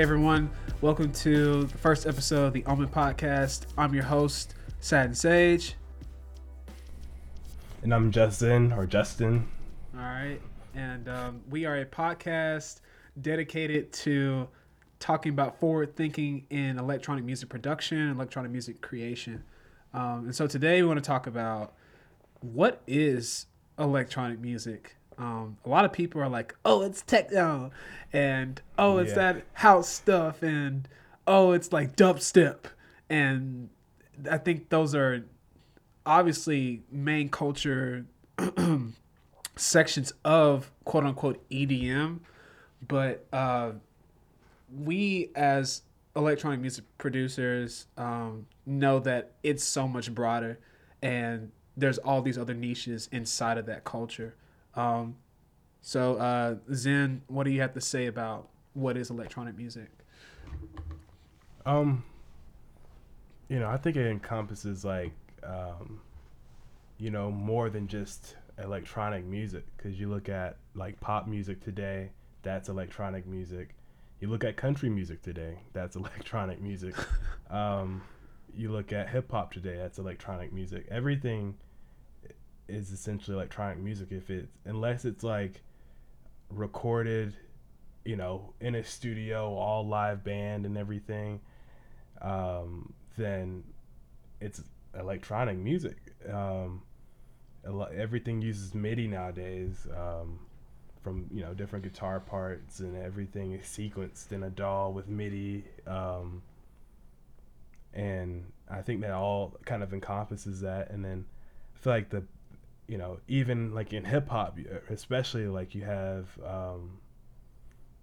Hey everyone, welcome to the first episode of the Omen Podcast. I'm your host, Satin Sage. And I'm Justin or Justin. All right, and um, we are a podcast dedicated to talking about forward thinking in electronic music production, electronic music creation. Um, and so today we want to talk about what is electronic music. Um, a lot of people are like, "Oh, it's techno," and "Oh, it's Yeah. that house stuff," and "Oh, it's like dubstep," and I think those are obviously main culture sections of quote unquote EDM, but uh, we as electronic music producers um, know that it's so much broader and there's all these other niches inside of that culture. Um, so, uh, Zen, what do you have to say about what is electronic music? Um, you know, I think it encompasses like, um, you know, more than just electronic music. Because you look at like pop music today, that's electronic music. You look at country music today, that's electronic music. um, you look at hip hop today, that's electronic music. Everything is essentially electronic music. If it's unless it's like recorded, you know, in a studio, all live band and everything um, then it's electronic music. Um, everything uses MIDI nowadays, um, from you know different guitar parts and everything is sequenced in a DAW with MIDI. Um, and I think that all kind of encompasses that. And then I feel like the, you know, even like in hip hop, especially like you have. Um,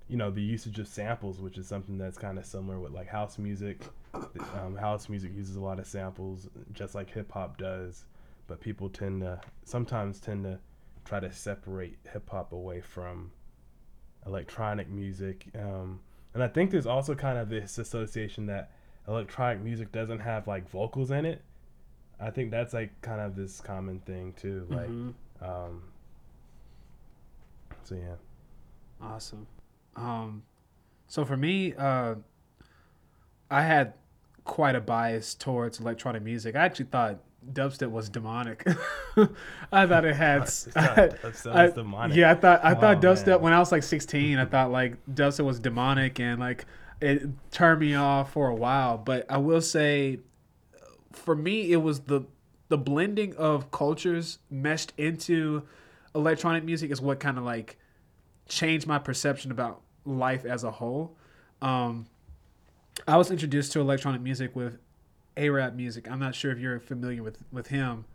you know the usage of samples, which is something that's kind of similar with like house music. Um, house music uses a lot of samples, just like hip hop does, but people tend to sometimes tend to try to separate hip hop away from electronic music. Um, and I think there's also kind of this association that electronic music doesn't have like vocals in it. I think that's like kind of this common thing too. Like, Mhm. um, so yeah. Awesome. Um, so for me, uh, I had quite a bias towards electronic music. I actually thought dubstep was demonic. I thought it had. It's not- that's I- demonic. Yeah, I thought I thought Oh, dubstep man. when I was like 16. I thought like dubstep was demonic and like it turned me off for a while. But I will say, for me, it was the the blending of cultures meshed into electronic music is what kind of like changed my perception about life as a whole. Um, I was introduced to electronic music with AraabMuzik. I'm not sure if you're familiar with with him.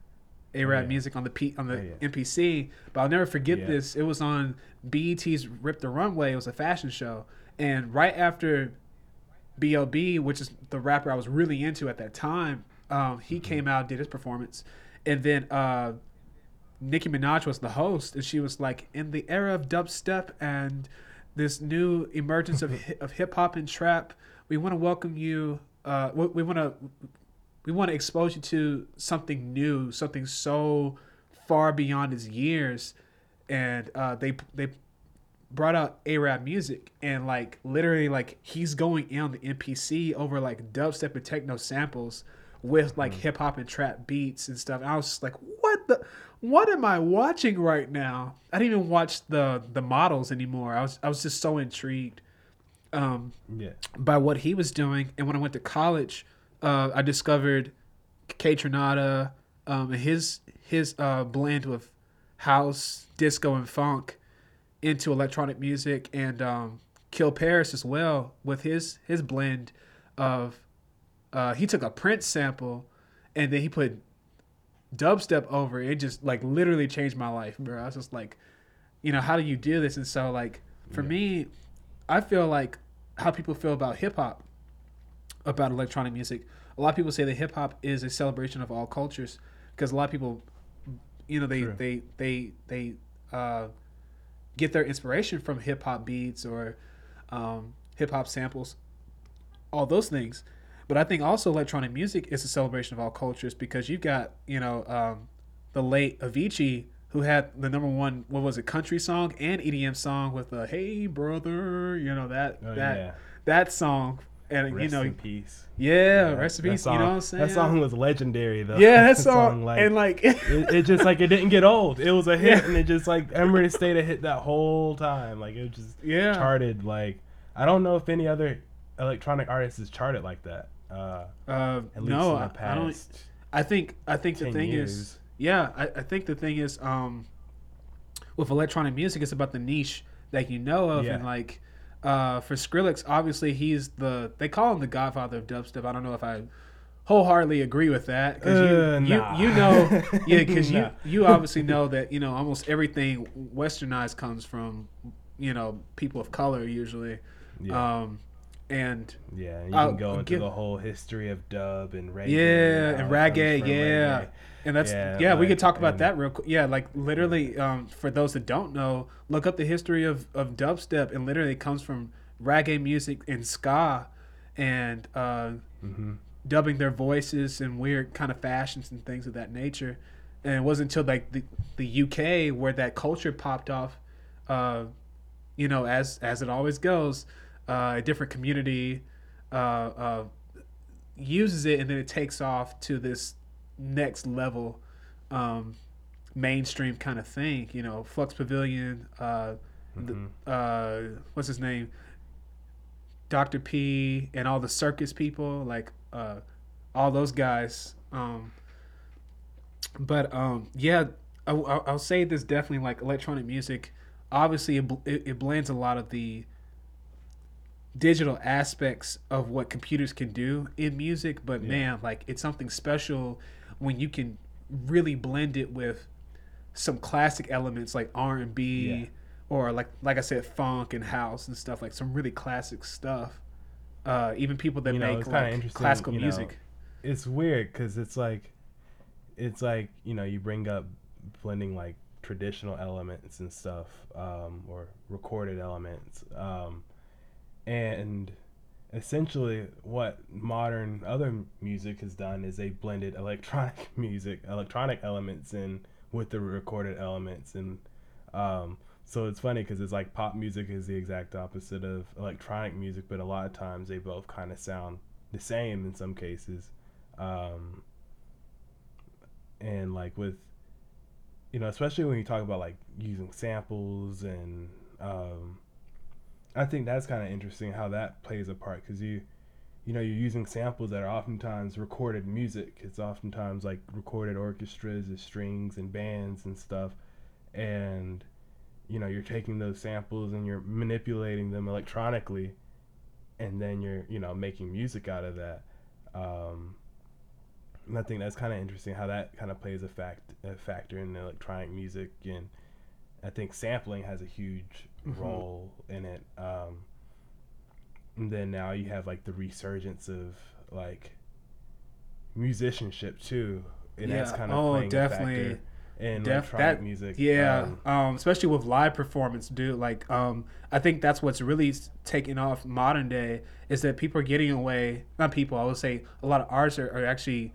A-Rap yeah. music on the P, on the Oh, yeah. MPC, but I'll never forget Yeah. this. It was on BET's Rip the Runway. It was a fashion show, and right after B.O.B., which is the rapper I was really into at that time, um, he Mm-hmm. came out, did his performance, and then uh, Nicki Minaj was the host, and she was like, "In the era of dubstep and this new emergence of of hip hop and trap, we want to welcome you. Uh, we- we want to we want to expose you to something new, something so far beyond his years." And uh, they they brought out AraabMuzik and like literally like he's going in on the MPC over like dubstep and techno samples with like hip hop and trap beats and stuff. And I was just like, what the what am I watching right now? I didn't even watch the the models anymore. I was I was just so intrigued um Yeah. by what he was doing. And when I went to college, uh, I discovered Kaytranada, um, and his his uh, blend with house, disco, and funk into electronic music, and um, Kill Paris as well with his his blend of. Uh, he took a Prince sample, and then he put dubstep over it. It just like literally changed my life, bro. I was just like, you know, how do you do this? And so like for Yeah. me, I feel like how people feel about hip hop, about electronic music. A lot of people say that hip hop is a celebration of all cultures because a lot of people, you know, they True. they they they uh, get their inspiration from hip hop beats or um, hip hop samples, all those things. But I think also electronic music is a celebration of all cultures because you've got you know um, the late Avicii who had the number one what was it country song and EDM song with the Hey Brother you know that Oh, that yeah. that song, and Rest you know, in peace. yeah, rest in peace. Song, you know what I'm saying? That song was legendary though. yeah, that song, and like, it, it just like it didn't get old. It was a hit, Yeah. and it just like Emery stayed a hit that whole time. Like it just yeah, charted. Like I don't know if any other electronic artist has charted like that. Uh, uh, at least no, I, I don't. I think I think the thing years. is, yeah, I, I think the thing is, um, with electronic music, it's about the niche that you know of, and like, uh, for Skrillex, obviously he's the they call him the Godfather of dubstep. I don't know if I wholeheartedly agree with that because Uh, you, nah. you you know yeah because Nah. you you obviously know that you know almost everything westernized comes from you know people of color usually yeah, um and yeah. and You I'll can go into give- the whole history of dub and reggae. Yeah, and comes reggae, yeah. reggae. And that's yeah, Yeah, we could talk about and- that real quick. Yeah, like literally, um, for those that don't know, look up the history of, of dubstep, and literally it comes from reggae music and ska, and uh, Mhm. dubbing their voices in weird kind of fashions and things of that nature. And it wasn't until like the, the UK where that culture popped off. Uh, you know, as as it always goes, uh, a different community uh, uh, uses it, and then it takes off to this next level, um, mainstream kind of thing. You know, Flux Pavilion. Uh, Mhm. the, uh, what's his name? Dr. P and all the circus people, like uh, all those guys. Um, but um, yeah, I, I'll I'll say this definitely like electronic music. Obviously, it, bl- it, it blends a lot of the digital aspects of what computers can do in music. But Yeah. man, like it's something special when you can really blend it with some classic elements like R and B or like like I said, funk and house and stuff like some really classic stuff. Uh, even people that You know, make like interesting, classical you know, music. it's weird because it's like it's like you know you bring up blending like traditional elements and stuff um, or recorded elements um, and essentially what modern other music has done is they blended electronic music electronic elements in with the recorded elements. And um, so it's funny because it's like pop music is the exact opposite of electronic music but a lot of times they both kind of sound the same in some cases. Um, and like with you know especially when you talk about like using samples and um, i think that's kind of interesting how that plays a part because you you know you're using samples that are oftentimes recorded music. It's oftentimes like recorded orchestras and strings and bands and stuff and you know you're taking those samples and you're manipulating them electronically and then you're you know making music out of that um, and I think that's kind of interesting how that kind of plays a fact a factor in electronic music, and I think sampling has a huge Mhm. role in it. Um, and then now you have like the resurgence of like musicianship too, and that's kind of Oh, definitely. a factor in Def- electronic that- music. Yeah, Um, um, especially with live performance, dude. Like, um, I think that's what's really taking off modern day is that people are getting away. Not people, I would say a lot of artists are, are actually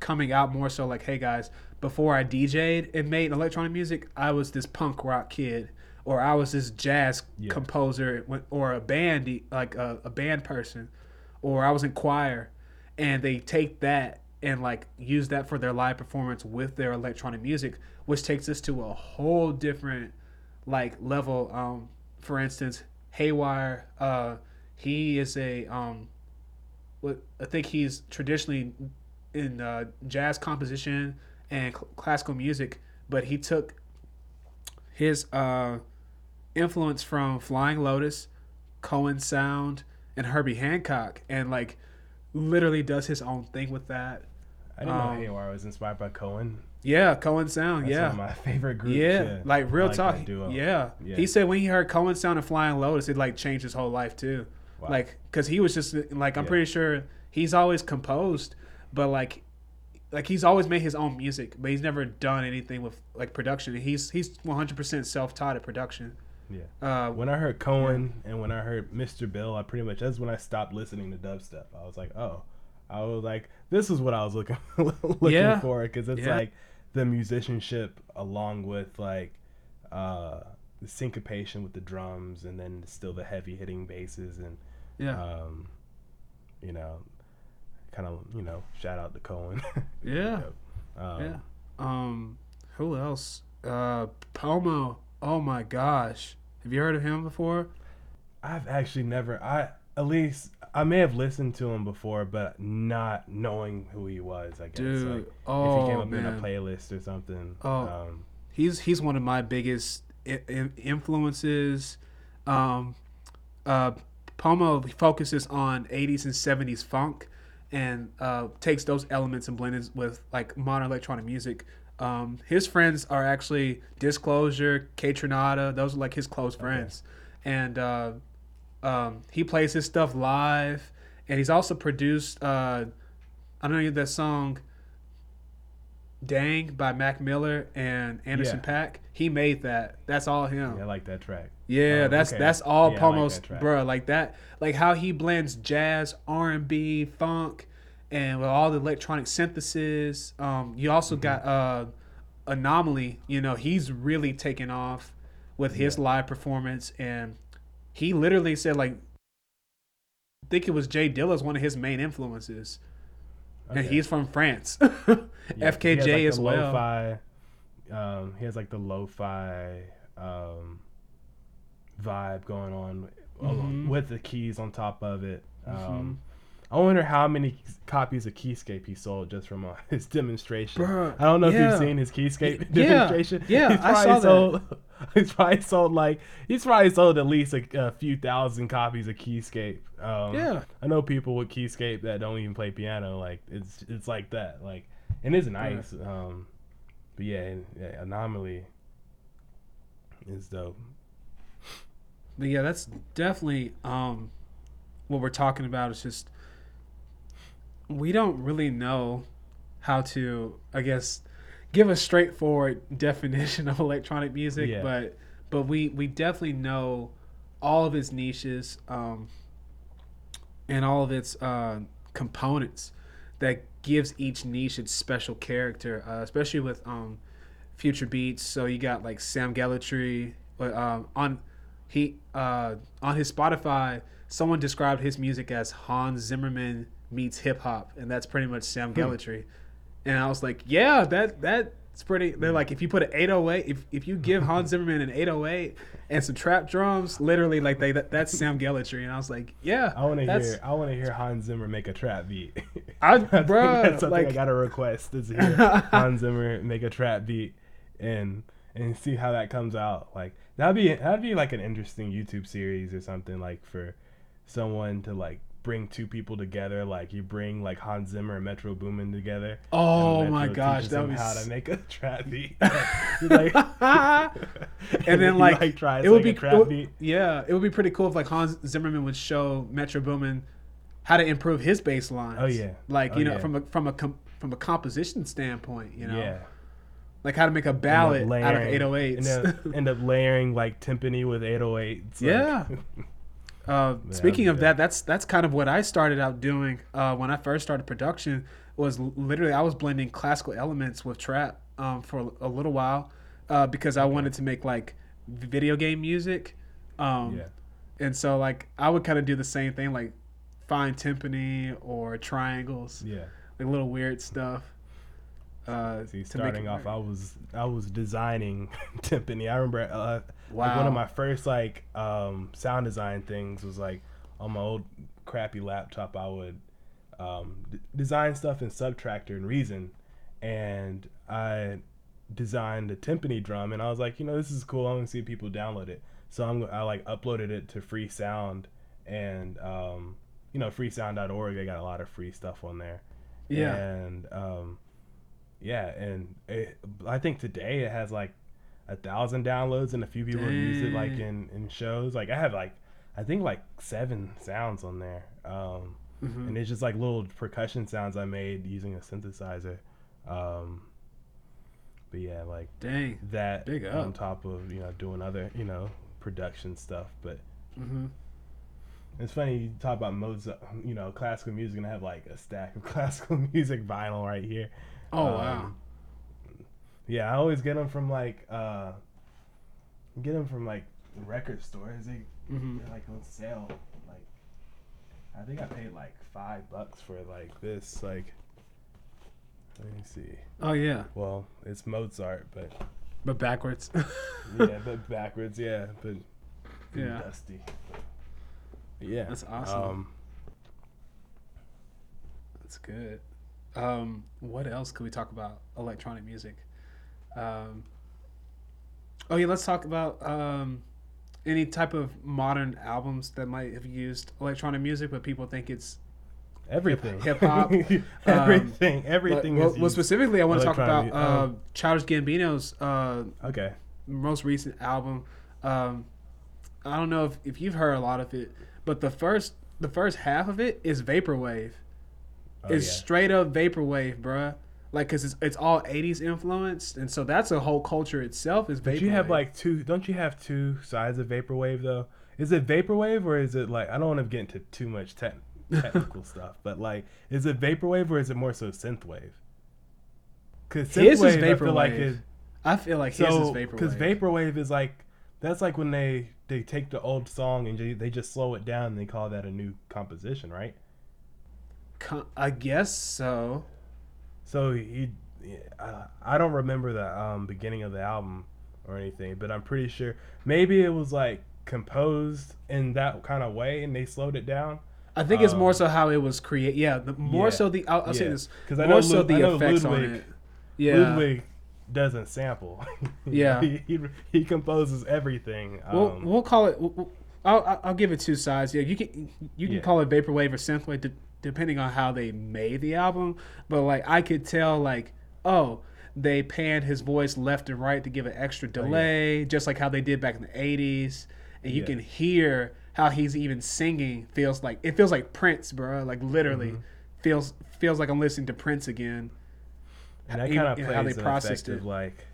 coming out more so. Like, hey guys, before I DJ'd and made electronic music, I was this punk rock kid, or I was this jazz Yeah. composer, or a band, like a, a band person, or I was in choir, and they take that and like use that for their live performance with their electronic music, which takes us to a whole different like level. Um, for instance, Haywyre, uh, he is a um, what I think he's traditionally in uh, jazz composition and cl- classical music, but he took his uh, influence from Flying Lotus, KOAN Sound, and Herbie Hancock, and like literally does his own thing with that. I didn't um, know Haywyre was inspired by KOAN. Yeah, KOAN Sound. That's yeah, one of my favorite group. yeah, like real like talk. Yeah. Yeah. he said when he heard KOAN Sound and Flying Lotus, it like changed his whole life too. Wow. Like, cause he was just like, I'm Yeah. pretty sure he's always composed, but like, like he's always made his own music, but he's never done anything with like production. He's he's 100% self-taught at production. Yeah. Uh, When I heard KOAN and when I heard Mr. Bill, I pretty much that's when I stopped listening to dubstep. I was like, oh, I was like, this is what I was looking looking Yeah. for because it's Yeah. like the musicianship along with like uh, the syncopation with the drums and then still the heavy hitting basses and Yeah. Um, you know, kind of you know shout out to KOAN. Yeah. um, yeah. Um, who else? Uh, Pomo. Oh my gosh. Have you heard of him before? I've actually never. I at least I may have listened to him before, but not knowing who he was. I guess. Dude. Like, oh if he came up man. in a playlist or something. Oh. Um, he's he's one of my biggest influences. Um, uh, Pomo focuses on 80s and 70s funk and uh, takes those elements and blends with like modern electronic music. Um, his friends are actually Disclosure, Kaytranada. Those are like his close friends, and uh, um, he plays his stuff live. And he's also produced. Uh, I don't know that song. Dang by Mac Miller and Anderson Yeah. Paak. He made that. That's all him. yeah, I like that track. Yeah, Oh, that's okay. that's all Yeah, like Pomo's, that bro. Like that, like how he blends jazz, R and B, funk, and with all the electronic synthesis. Um, you also Mm-hmm. got uh, Anomalie. You know, he's really taken off with his Yeah. live performance, and he literally said like, I think it was Jay Dilla's one of his main influences, and he's from France. Yeah, FKJ has, like, as well. Lo-fi, um, he has like the lo-fi um, vibe going on along- Mhm. with the keys on top of it. Um, Mhm. I wonder how many copies of Keyscape he sold just from uh, his demonstration. Bruh, I don't know if you've seen his Keyscape Yeah, demonstration. yeah, he's I probably saw that. sold, He's probably sold like he's probably sold at least a, a few thousand copies of Keyscape. Um, Yeah. I know people with Keyscape that don't even play piano. Like it's it's like that. Like and it's nice. Um, but yeah, yeah, Anomalie is dope. But yeah, that's definitely um, what we're talking about. Is just we don't really know how to, I guess, give a straightforward definition of electronic music, Yeah. but but we we definitely know all of its niches um, and all of its uh, components that gives each niche its special character, uh, especially with um, future beats. So you got like Sam Gellaitry but, um, on he uh, on his Spotify. Someone described his music as Hans Zimmerman meets hip hop, and that's pretty much Sam hmm. Gellaitry. And I was like, yeah, that that's pretty. They're like, if you put an 808, if if you give Hans Zimmerman an 808 and some trap drums, literally like they that, that's Sam Gellaitry. And I was like, yeah, I want to hear I want to hear Hans Zimmer make a trap beat. I- I think that's something I got to request is hear Hans Zimmer make a trap beat and and see how that comes out. Like that'd be that'd be like an interesting YouTube series or something like for someone to like bring two people together. Like you bring like Hans Zimmer and Metro Boomin together. Oh my gosh, that be how to make a trap beat. Like, and then he, like, tries it would like be trap would- beat. yeah, it would be pretty cool if like Hans Zimmerman would show Metro Boomin how to improve his bass lines. Oh, yeah. like Oh, you know yeah. from a from a com- from a composition standpoint, you know, Yeah. like how to make a ballad out of layering- 808s. End up, end up layering like timpani with 808s. like- Yeah. Uh, speaking of be that, that's that's kind of what I started out doing uh, when I first started production. Was literally I was blending classical elements with trap um, for a little while uh, because I wanted to make like video game music. Um, yeah. And so like I would kind of do the same thing, like find timpani or triangles, Yeah. like little weird stuff. Uh, See, starting off. I was I was designing timpani. I remember uh, like one of my first like um, sound design things was like on my old crappy laptop. I would um, d- design stuff in Subtractor and Reason, and I designed a timpani drum. And I was like, you know, this is cool. I want to see people download it. So I'm I like uploaded it to Free Sound, and um, you know, freesound.org. They got a lot of free stuff on there. yeah, And um, yeah, and it, I think today it has like a thousand downloads, and a few people have used it like in in shows. Like I have like I think like seven sounds on there, um, Mhm. and it's just like little percussion sounds I made using a synthesizer. Um, but yeah, like dang. that Big on up. top of you know doing other you know production stuff, but. hmm It's funny you talk about Mozart, you know, classical music, and I have like a stack of classical music vinyl right here. Oh Um, wow. Yeah, I always get them from like uh, get them from like record stores. They hmm they're like on sale, like I think I paid like five bucks for like this. Like, let me see. Oh yeah, Well, it's Mozart, but but backwards. yeah, but backwards. Yeah, but Yeah. dusty. Yeah, That's awesome. Um, That's good. Um, what else could we talk about? Electronic music. Um, oh yeah, let's talk about um, any type of modern albums that might have used electronic music, but people think it's. everything. hip-hop, everything. But, everything. well, is well, used. specifically, I want to talk about electronic uh, um, Childish Gambino's uh, okay. most recent album. Um, I don't know if, if you've heard a lot of it, but the first the first half of it is vaporwave. Oh, it's yeah. straight up vaporwave, bruh. Like, cause it's it's all '80s influenced, and so that's a whole culture itself. Is vaporwave. But you have like two. Don't you have two sides of vaporwave though? Is it vaporwave or is it like I don't want to get into too much tech technical stuff, but like is it vaporwave or is it more so synthwave? Because His is I feel like vaporwave. I feel like his is so vaporwave. because vaporwave is like that's like when they they take the old song and they, they just slow it down and they call that a new composition, right? Co- I guess so. So he, uh, I don't remember the um, beginning of the album or anything, but I'm pretty sure maybe it was like composed in that kind of way and they slowed it down. I think it's more Um, so how it was created. Yeah, the, more yeah, so the. I'll, I'll say yeah. this 'Cause I more know so Lud- I the know effects on Ludwig- it. Yeah, Ludwig doesn't sample. Yeah. he, he he composes everything. Um, we'll we'll call it. We'll, we'll- I'll I'll- give it two sides. Yeah, you can you can Yeah. call it vaporwave or synthwave depending on how they made the album. But like I could tell like oh they panned his voice left and right to give an extra delay, just like how they did back in the '80s, and you Yeah. can hear how he's even singing. Feels like it feels like Prince, bro. Like literally Mm-hmm. feels feels like I'm listening to Prince again. and that kind of plays how they an processed it. like,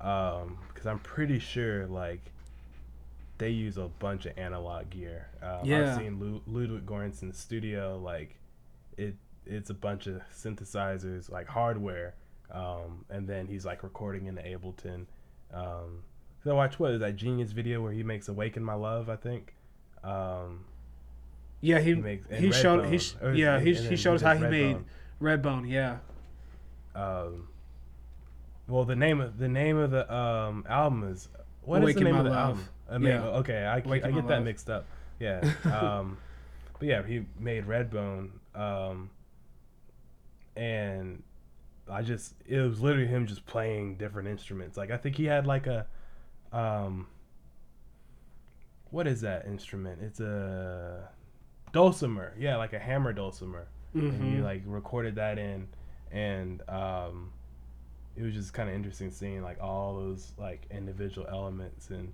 um, because I'm pretty sure like they use a bunch of analog gear. Um, Yeah. I've seen Lu- Ludwig Göransson's studio like it. It's a bunch of synthesizers like hardware, um, and then he's like recording in Ableton. Um, so I watched what is that Genius video where he makes "Awaken My Love"? I think. Um, Yeah, he he he, makes and showed he sh- yeah he, he showed us how he made Redbone. Redbone. Yeah. um well the name of the name of the um album is what is Awaken the name My of the Love. album I mean, Yeah. okay I, I get that Love. mixed up yeah um but yeah he made redbone um and i just it was literally him just playing different instruments like i think he had like a um what is that instrument it's a dulcimer yeah like a hammer dulcimer and Mhm. you like recorded that in and um it was just kind of interesting seeing like all those like individual elements and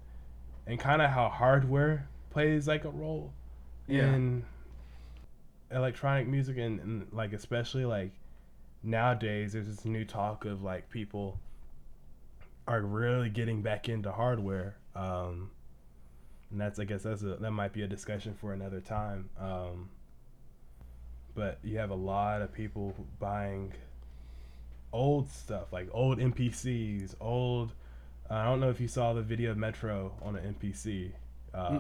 and kind of how hardware plays like a role Yeah. in electronic music and, and like especially like nowadays there's this new talk of like people are really getting back into hardware um and that's i guess that's a that might be a discussion for another time um but you have a lot of people buying old stuff like old MPCs, old. I don't know if you saw the video of Metro on an MPC. Uh,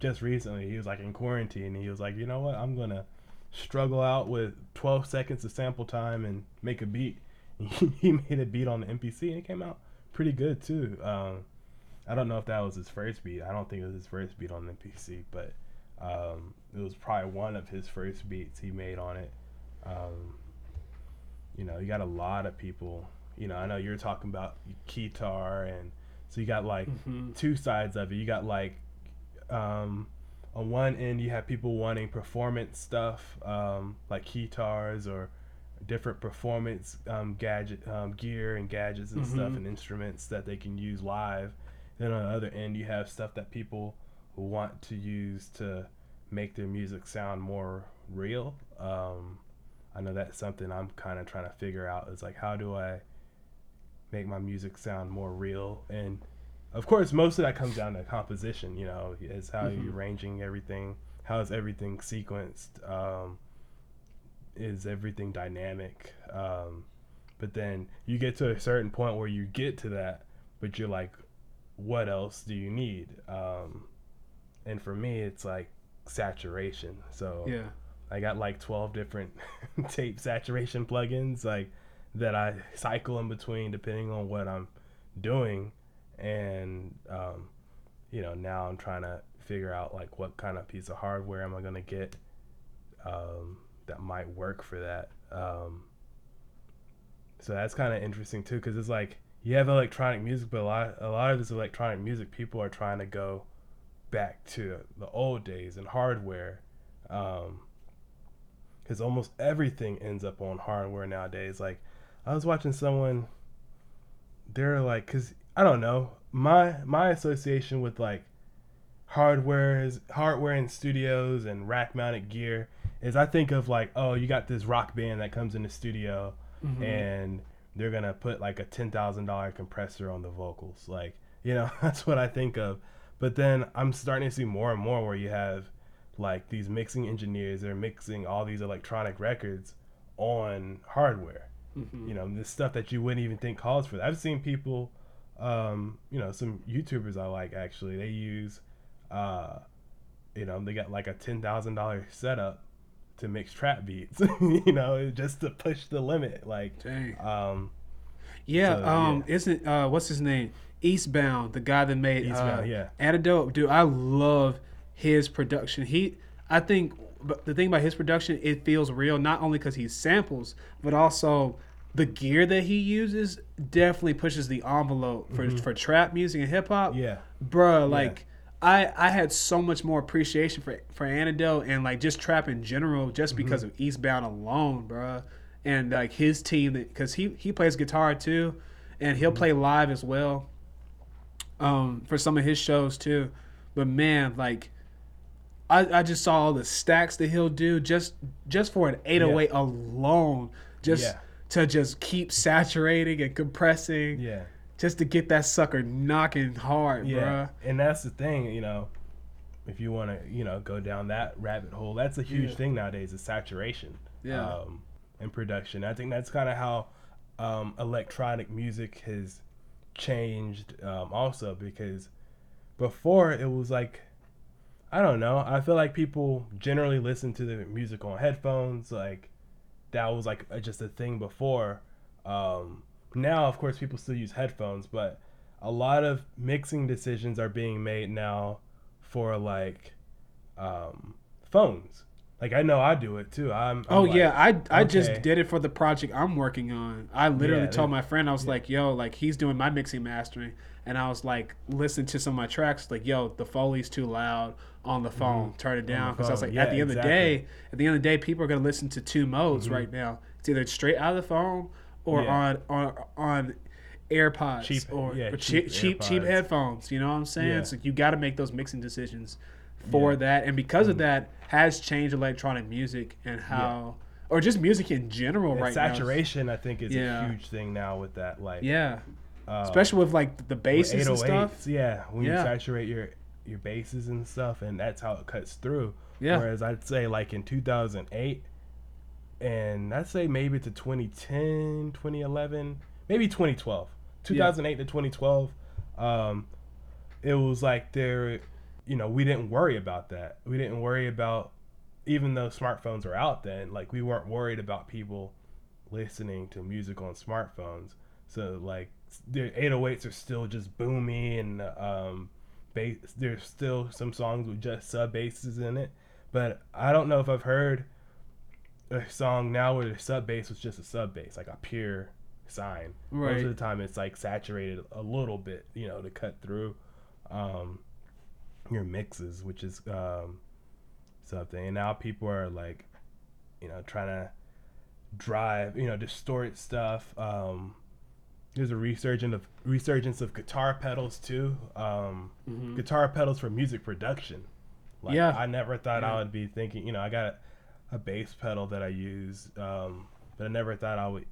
just recently, he was like in quarantine. He was like, you know what? I'm gonna struggle out with 12 seconds of sample time and make a beat. he made a beat on the MPC and it came out pretty good too. Um, I don't know if that was his first beat. I don't think it was his first beat on the MPC, but um, it was probably one of his first beats he made on it. Um, you know, you got a lot of people. You know, I know you're talking about Keytar, and so you got like Mhm. two sides of it. You got like um, on one end, you have people wanting performance stuff, um, like Keytars or different performance um, gadget um, gear and gadgets and stuff Mhm. and instruments that they can use live. Then on the other end, you have stuff that people want to use to make their music sound more real. Um, I know that's something I'm kind of trying to figure out. Is like, how do I make my music sound more real? And of course, most of that comes down to composition. You know, is how Mhm. you're arranging everything. How is everything sequenced? Um, is everything dynamic? Um, but then you get to a certain point where you get to that, but you're like, what else do you need? Um, and for me, it's like saturation. So Yeah. I got like 12 different tape saturation plugins like that I cycle in between depending on what I'm doing and um, you know now I'm trying to figure out like what kind of piece of hardware am I going to get um, that might work for that um, so that's kind of interesting too because it's like you have electronic music but a lot, a lot of this electronic music people are trying to go back to the old days and hardware um, because almost everything ends up on hardware nowadays. Like, I was watching someone, they're like, because I don't know, my my association with like hardware is hardware in studios and rack mounted gear is I think of like, oh, you got this rock band that comes in the studio Mhm. and they're gonna put like a ten thousand dollar compressor on the vocals. Like, you know, that's what I think of. But then I'm starting to see more and more where you have like these mixing engineers they're mixing all these electronic records on hardware Mhm. you know this stuff that you wouldn't even think calls for that i've seen people um you know some youtubers i like actually they use uh you know they got like a $10000 setup to mix trap beats you know just to push the limit like Dang. um Yeah, So, um, isn't uh, what's his name? Eestbound, the guy that made Eestbound, uh, yeah. Antidote. Dude, I love his production. He, I think, but the thing about his production, it feels real. Not only because he samples, but also the gear that he uses definitely pushes the envelope for for trap music and hip hop. Mm-hmm. yeah Bruh, like I I had so much more appreciation for for Antidote and like just trap in general just because of Eestbound alone, bruh. And like his team, because he he plays guitar too, and he'll play live as well. Um, for some of his shows too, but man, like. I, I just saw all the stacks that he'll do just just for an 808 alone, just Yeah. to just keep saturating and compressing, yeah just to get that sucker knocking hard, Yeah, bruh. and that's the thing, you know, if you want to, you know, go down that rabbit hole, that's a huge Yeah. thing nowadays is saturation. Yeah. Um, in production, I think that's kind of how um, electronic music has changed, um, also because before it was like, I don't know, I feel like people generally listen to the music on headphones, like that was like a- just a thing before. Um, now, of course, people still use headphones, but a lot of mixing decisions are being made now for like um, phones. Like I know I do it too. I'm. I'm Oh like, yeah, I I just did it for the project I'm working on. I literally Yeah, told my friend I was like, "Yo, like he's doing my mixing mastering," and I was like, listen to some of my tracks, like, "Yo, the foley's too loud on the phone. Turn it down." Because I was like, at Mm-hmm. The end of the. Mm-hmm. day, at the end of the day, people are gonna listen to two modes right now. It's either straight out of the phone or Yeah. on on on AirPods Cheap- or, yeah, or cheap cheap cheap headphones. You know what I'm saying? Yeah. So you got to make those mixing decisions for Yeah. That, and because of that, has changed electronic music and how, or just music in general And right now. saturation, I think, is Yeah. a huge thing now with that. Like, Yeah, um, especially with like the with basses and stuff. Yeah, when you saturate your your basses and stuff, and that's how it cuts through. Yeah. Whereas I'd say like in 2008, and I'd say maybe to 2010, 2011, maybe 2012, 2008 to 2012, um, it was like there, you know, we didn't worry about that. We didn't worry about, even though smartphones were out then, like we weren't worried about people listening to music on smartphones. So like the 808s are still just boomy and um, bass. There's still some songs with just sub basses in it, but I don't know if I've heard a song now where the sub bass was just a sub bass, like a pure sine. Most of the time, it's like saturated a little bit, you know, to cut through um, your mixes, which is um, something. And now people are like, you know, trying to drive, you know, distort stuff. Um, there's a resurgence of resurgence of guitar pedals too. Um, Mhm. Guitar pedals for music production. Like, Yeah. I never thought Yeah. I would be thinking. You know, I got a bass pedal that I use, um, but I never thought I would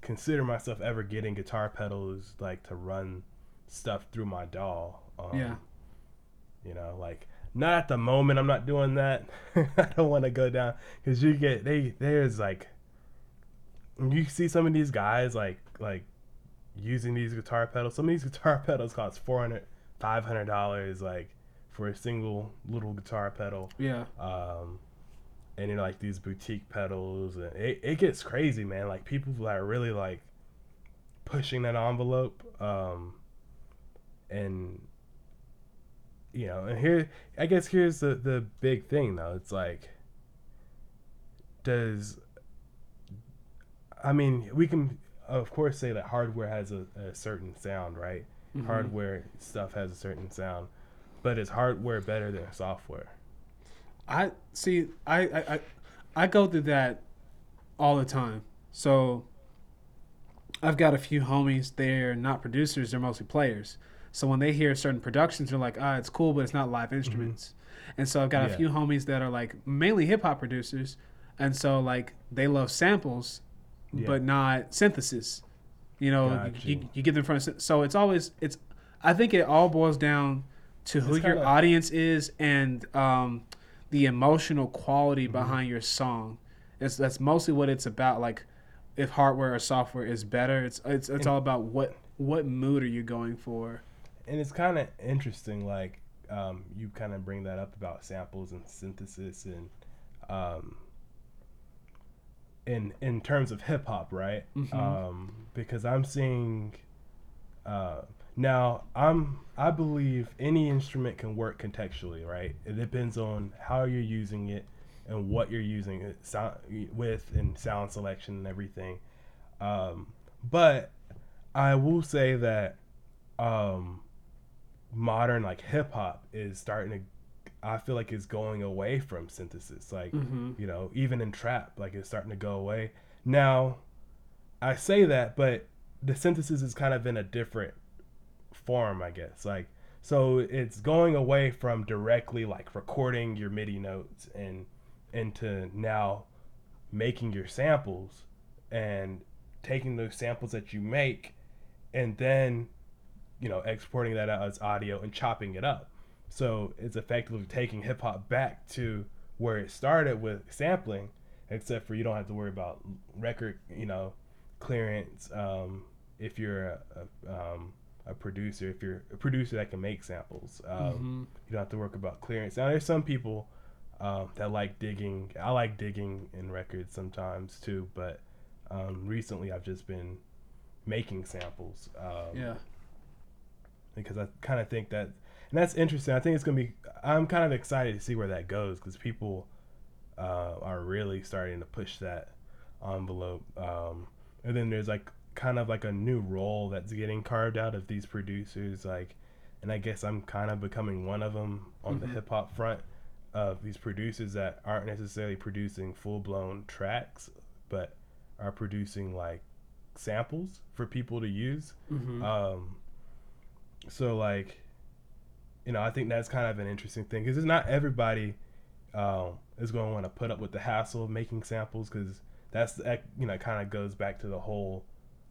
consider myself ever getting guitar pedals like to run stuff through my DAW. Um, Yeah. You know, like not at the moment. I'm not doing that. I don't want to go down because you get they there's like you see some of these guys like like using these guitar pedals. Some of these guitar pedals cost 400 500 dollars like for a single little guitar pedal. Yeah. Um, and you know, like these boutique pedals, and it, it gets crazy, man. Like people that are really like pushing that envelope. Um, and you know, and here, I guess here's the the big thing though. It's like, does I mean, we can of course say that hardware has a, a certain sound, right? Mhm. Hardware stuff has a certain sound, but is hardware better than software? I see. I, I I I go through that all the time. So I've got a few homies. They're not producers. They're mostly players. So when they hear certain productions, they're like, "Ah, it's cool, but it's not live instruments." And so I've got a few homies that are like mainly hip hop producers, and so like they love samples, Yeah. but not synthesis. You know, Got you, you. you, you get them from so it's always it's. I think it all boils down to who It's your kinda- audience is and um, the emotional quality Mm-hmm. behind your song. It's that's mostly what it's about. Like if hardware or software is better, it's it's it's And- all about what what mood are you going for. and it's kind of interesting like um, you kind of bring that up about samples and synthesis and um, in in terms of hip hop right? Mhm. um, because i'm seeing uh, now i'm i believe any instrument can work contextually right? It depends on how you're using it and what you're using it sound with and sound selection and everything. Um, but i will say that um, modern like hip hop is starting to I feel like it's going away from synthesis. Like Mhm. you know, even in trap, like it's starting to go away. Now, I say that, but the synthesis is kind of in a different form, I guess. Like so it's going away from directly like recording your MIDI notes and into now making your samples and taking those samples that you make and then you know exporting that out as audio and chopping it up so it's effectively taking hip hop back to where it started with sampling except for you don't have to worry about record you know clearance um, if you're a, a, um, a producer if you're a producer that can make samples um, Mhm. you don't have to work about clearance now there's some people um, that like digging i like digging in records sometimes too but um, recently i've just been making samples um, Yeah. because I kind of think that, and that's interesting. I think it's gonna be. I'm kind of excited to see where that goes because people uh, are really starting to push that envelope. Um, and then there's like kind of like a new role that's getting carved out of these producers, like, and I guess I'm kind of becoming one of them on the Mhm. hip hop front of these producers that aren't necessarily producing full blown tracks, but are producing like samples for people to use. Mhm. Um, so like, you know, I think that's kind of an interesting thing because it's not everybody um, is going to want to put up with the hassle of making samples because that's that you know kind of goes back to the whole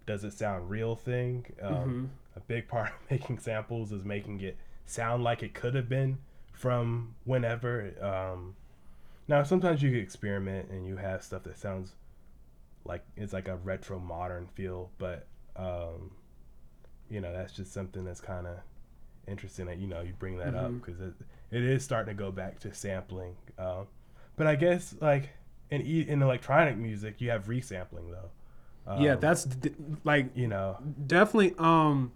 does it sound real thing. Um, Mhm. A big part of making samples is making it sound like it could have been from whenever. Um, now sometimes you experiment and you have stuff that sounds like it's like a retro modern feel, but um, you know that's just something that's kind of interesting that you know you bring that up Mhm. because it, it is starting to go back to sampling. Um, but I guess like in in electronic music you have resampling though. Um, yeah, that's d- like you know definitely um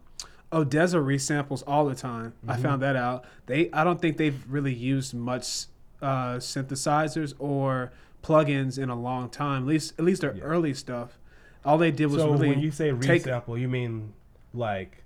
ODESZA resamples all the time. I Mhm. found that out. They I don't think they've really used much uh, synthesizers or plugins in a long time. At least at least their Yeah. early stuff. All they did was so really when you say take- resample, you mean like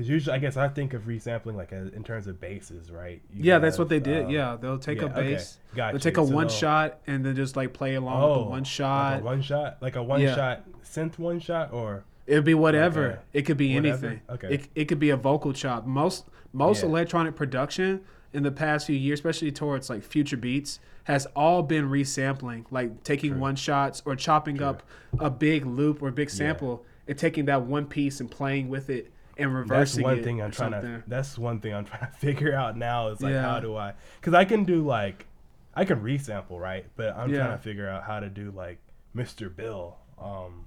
because usually I guess I think of resampling like as, in terms of basses, right? You yeah, that's what they did. um, yeah, they'll take yeah, a okay. bass, Got they'll take a So one shot, and then just like play along with the one like shot. a one shot, like a one Yeah. shot synth one shot, or It would be whatever. Like it could be whatever? anything. Okay. It, it could be a vocal chop. Most most Yeah. electronic production in the past few years, especially towards like future beats, has all been resampling, like taking True. one shots or chopping True. up a big loop or big sample and taking that one piece and playing with it and that's one thing I'm trying to. That's one thing I'm trying to figure out now. Is like Yeah. how do I? Because I can do like, I can resample right, but I'm Yeah. trying to figure out how to do like Mr. Bill. Um,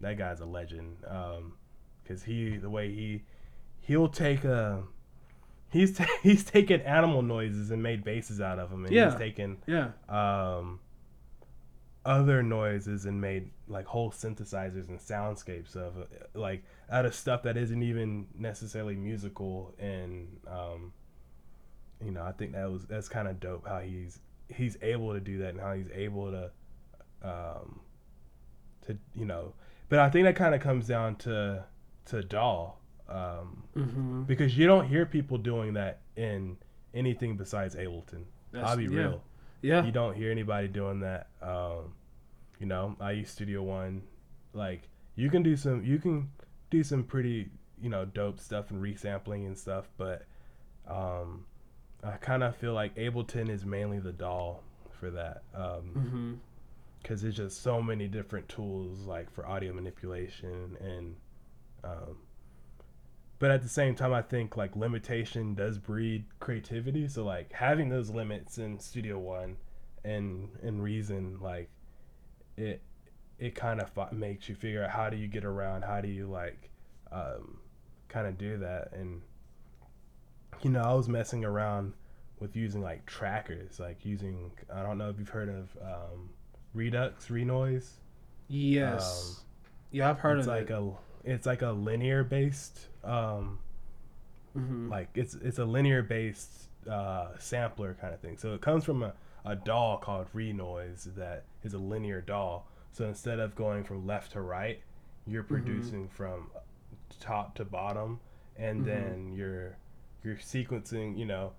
that guy's a legend. Um, because he the way he he'll take a he's ta- he's taken animal noises and made basses out of them, and Yeah. he's taken Yeah. um, other noises and made like whole synthesizers and soundscapes of like out of stuff that isn't even necessarily musical and um, you know I think that was that's kind of dope how he's he's able to do that and how he's able to um, to you know but I think that kind of comes down to to DAW um, Mm-hmm. because you don't hear people doing that in anything besides Ableton. I'll be yeah. real Yeah. you don't hear anybody doing that. Um, you know, I use Studio One. Like you can do some, you can do some pretty, you know, dope stuff and resampling and stuff. But um, I kind of feel like Ableton is mainly the DAW for that. Um, Mm-hmm. because there's just so many different tools like for audio manipulation and um, but at the same time i think like limitation does breed creativity so like having those limits in studio one and and reason like it it kind of makes you figure out how do you get around how do you like um, kind of do that and you know i was messing around with using like trackers like using i don't know if you've heard of um, redux renoise Yes. yeah, I've heard Um, it's of like it. a it's like a linear based um Mhm. like it's it's a linear based uh sampler kind of thing so it comes from a, a DAW called renoise that is a linear DAW so instead of going from left to right you're Mm-hmm. producing from top to bottom and Mhm. then you're you're sequencing you know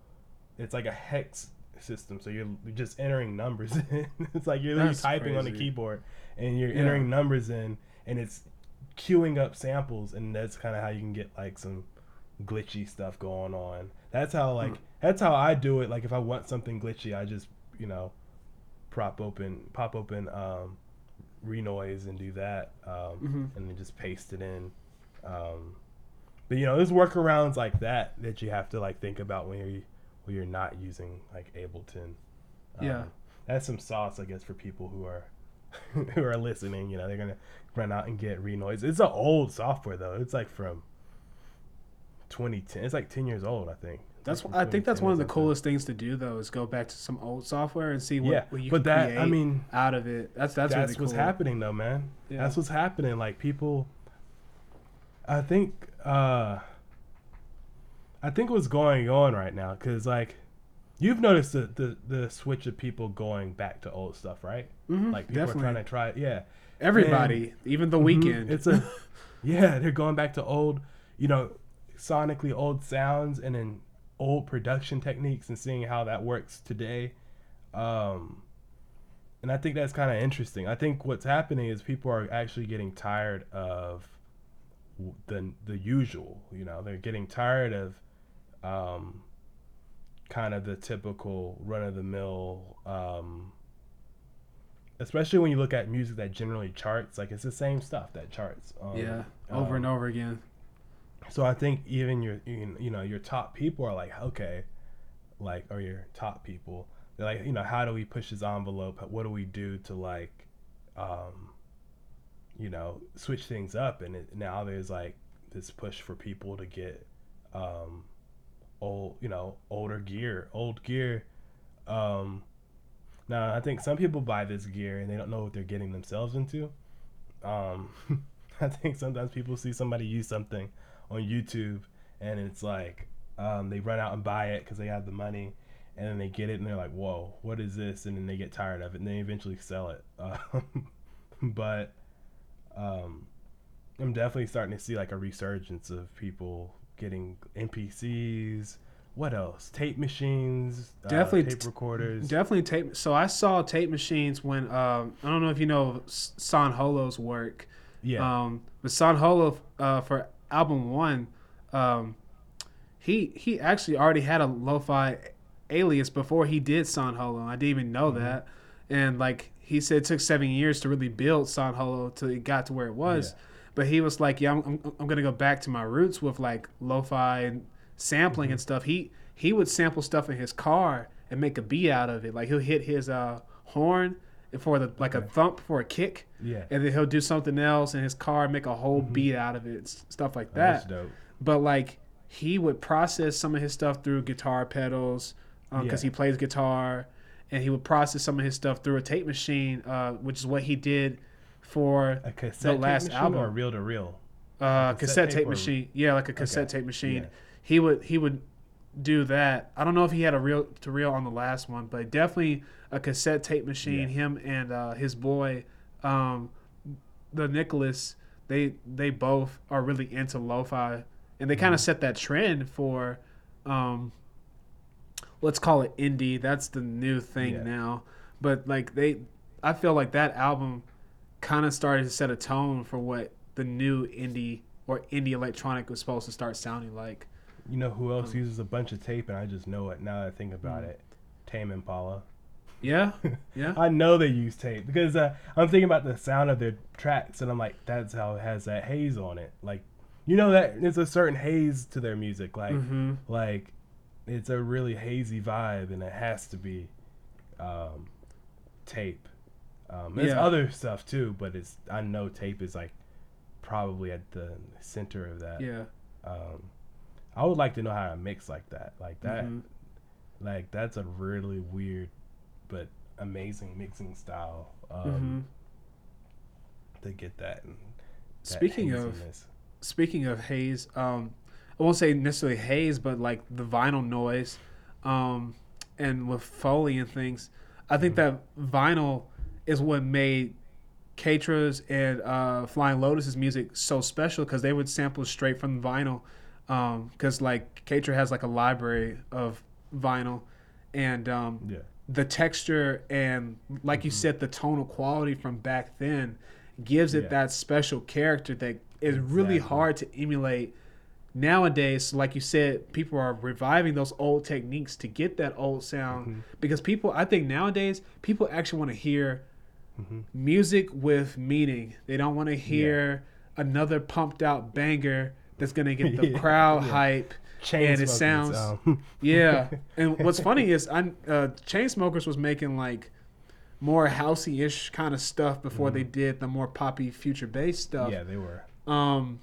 it's like a hex system so you're just entering numbers in it's like you're literally That's typing on the keyboard and you're Yeah. entering numbers in and it's queuing up samples and that's kind of how you can get like some glitchy stuff going on that's how like Hmm. that's how i do it like if i want something glitchy i just you know prop open pop open um renoise and do that um Mhm. and then just paste it in um but you know there's workarounds like that that you have to like think about when you're when you're not using like ableton Um, Yeah. that's some sauce i guess for people who are who are listening you know they're gonna run out and get renoise it's an old software though it's like from 2010 it's like 10 years old i think That's I think that's one of the coolest things to do though is go back to some old software and see what, yeah what you but can that i mean out of it. That's that's, that's, really what's cool. happening though man Yeah. that's what's happening like people i think uh i think what's going on right now because like you've noticed the, the the switch of people going back to old stuff right Mhm, like people definitely. are trying to try it yeah Everybody, even the Mhm. Weeknd. It's a yeah, they're going back to old, you know, sonically old sounds and then old production techniques and seeing how that works today. Um and I think that's kind of interesting. I think what's happening is people are actually getting tired of the the usual, you know, they're getting tired of um kind of the typical run of the mill um especially when you look at music that generally charts like it's the same stuff that charts um, yeah, over and over again. So i think even your you know your top people are like okay like or your top people they're like you know how do we push this envelope? What do we do to like um you know switch things up? And it, now there's like this push for people to get um old you know older gear old gear. Um now i think some people buy this gear and they don't know what they're getting themselves into. Um i think sometimes people see somebody use something on youtube and it's like um, they run out and buy it because they have the money and then they get it and they're like whoa what is this? And then they get tired of it and they eventually sell it. Um, but um, i'm definitely starting to see like a resurgence of people getting MPCs what else? Tape machines uh, Definitely tape recorders. Definitely tape. So I saw tape machines when um, I don't know if you know San Holo's work. yeah. Um, but San Holo uh, for album one, um, he he actually already had a lo-fi alias before he did San Holo. I didn't even know Mhm. that. And like he said, it took seven years to really build San Holo till it got to where it was. Yeah. But he was like, yeah, I'm, I'm, I'm gonna go back to my roots with like lo-fi and sampling Mm-hmm. and stuff. He he would sample stuff in his car and make a beat out of it. Like he'll hit his uh, horn for the like a thump for a kick yeah and then he'll do something else in his car make a whole Mhm. beat out of it stuff like Oh, that's that dope but like he would process some of his stuff through guitar pedals because Yeah. he plays guitar, and he would process some of his stuff through a tape machine, uh, which is what he did for cassette last album. or reel to reel. uh, cassette cassette tape tape machine. Yeah, like a cassette Okay. tape machine. Yeah. He would he would do that. I don't know if he had a reel to reel on the last one, but definitely a cassette tape machine. Yeah. Him and uh, his boy, um, the Nicholas, they they both are really into lo-fi, and they kind Mm-hmm. of set that trend for, um, let's call it indie. That's the new thing Yeah. now. But like they, I feel like that album kind of started to set a tone for what the new indie or indie electronic was supposed to start sounding like. You know who else Um, uses a bunch of tape, and I just know it now that I think about Mm. it. Tame Impala. Yeah, yeah, I know they use tape because uh, I'm thinking about the sound of their tracks, and I'm like, that's how it has that haze on it. Like, you know that there's a certain haze to their music. Like, hmm like it's a really hazy vibe, and it has to be um, tape. Um, there's Yeah. other stuff too, but it's I know tape is like probably at the center of that. yeah. Um, I would like to know how to mix like that. Like that, Mhm. like that's a really weird but amazing mixing style. Um, Mhm. To get that. And that Speaking of speaking of haze, um, I won't say necessarily haze, but like the vinyl noise, um, and with Foley and things, I think that vinyl is what made Kaytra's and uh, Flying Lotus's music so special because they would sample straight from the vinyl. Because like Kaytra has like a library of vinyl, and um, yeah, the texture and like you Mhm. said the tonal quality from back then gives it Yeah. that special character that is really hard to emulate nowadays like you said people are reviving those old techniques to get that old sound Mhm. because people i think nowadays people actually want to hear Mhm. music with meaning they don't want to hear another pumped out banger that's going to get the Yeah, crowd yeah. hype Chain And it sounds- um, yeah, and what's funny is I uh, Chainsmokers was making like more housey ish kind of stuff before they did the more poppy future bass stuff. yeah, they were. Um.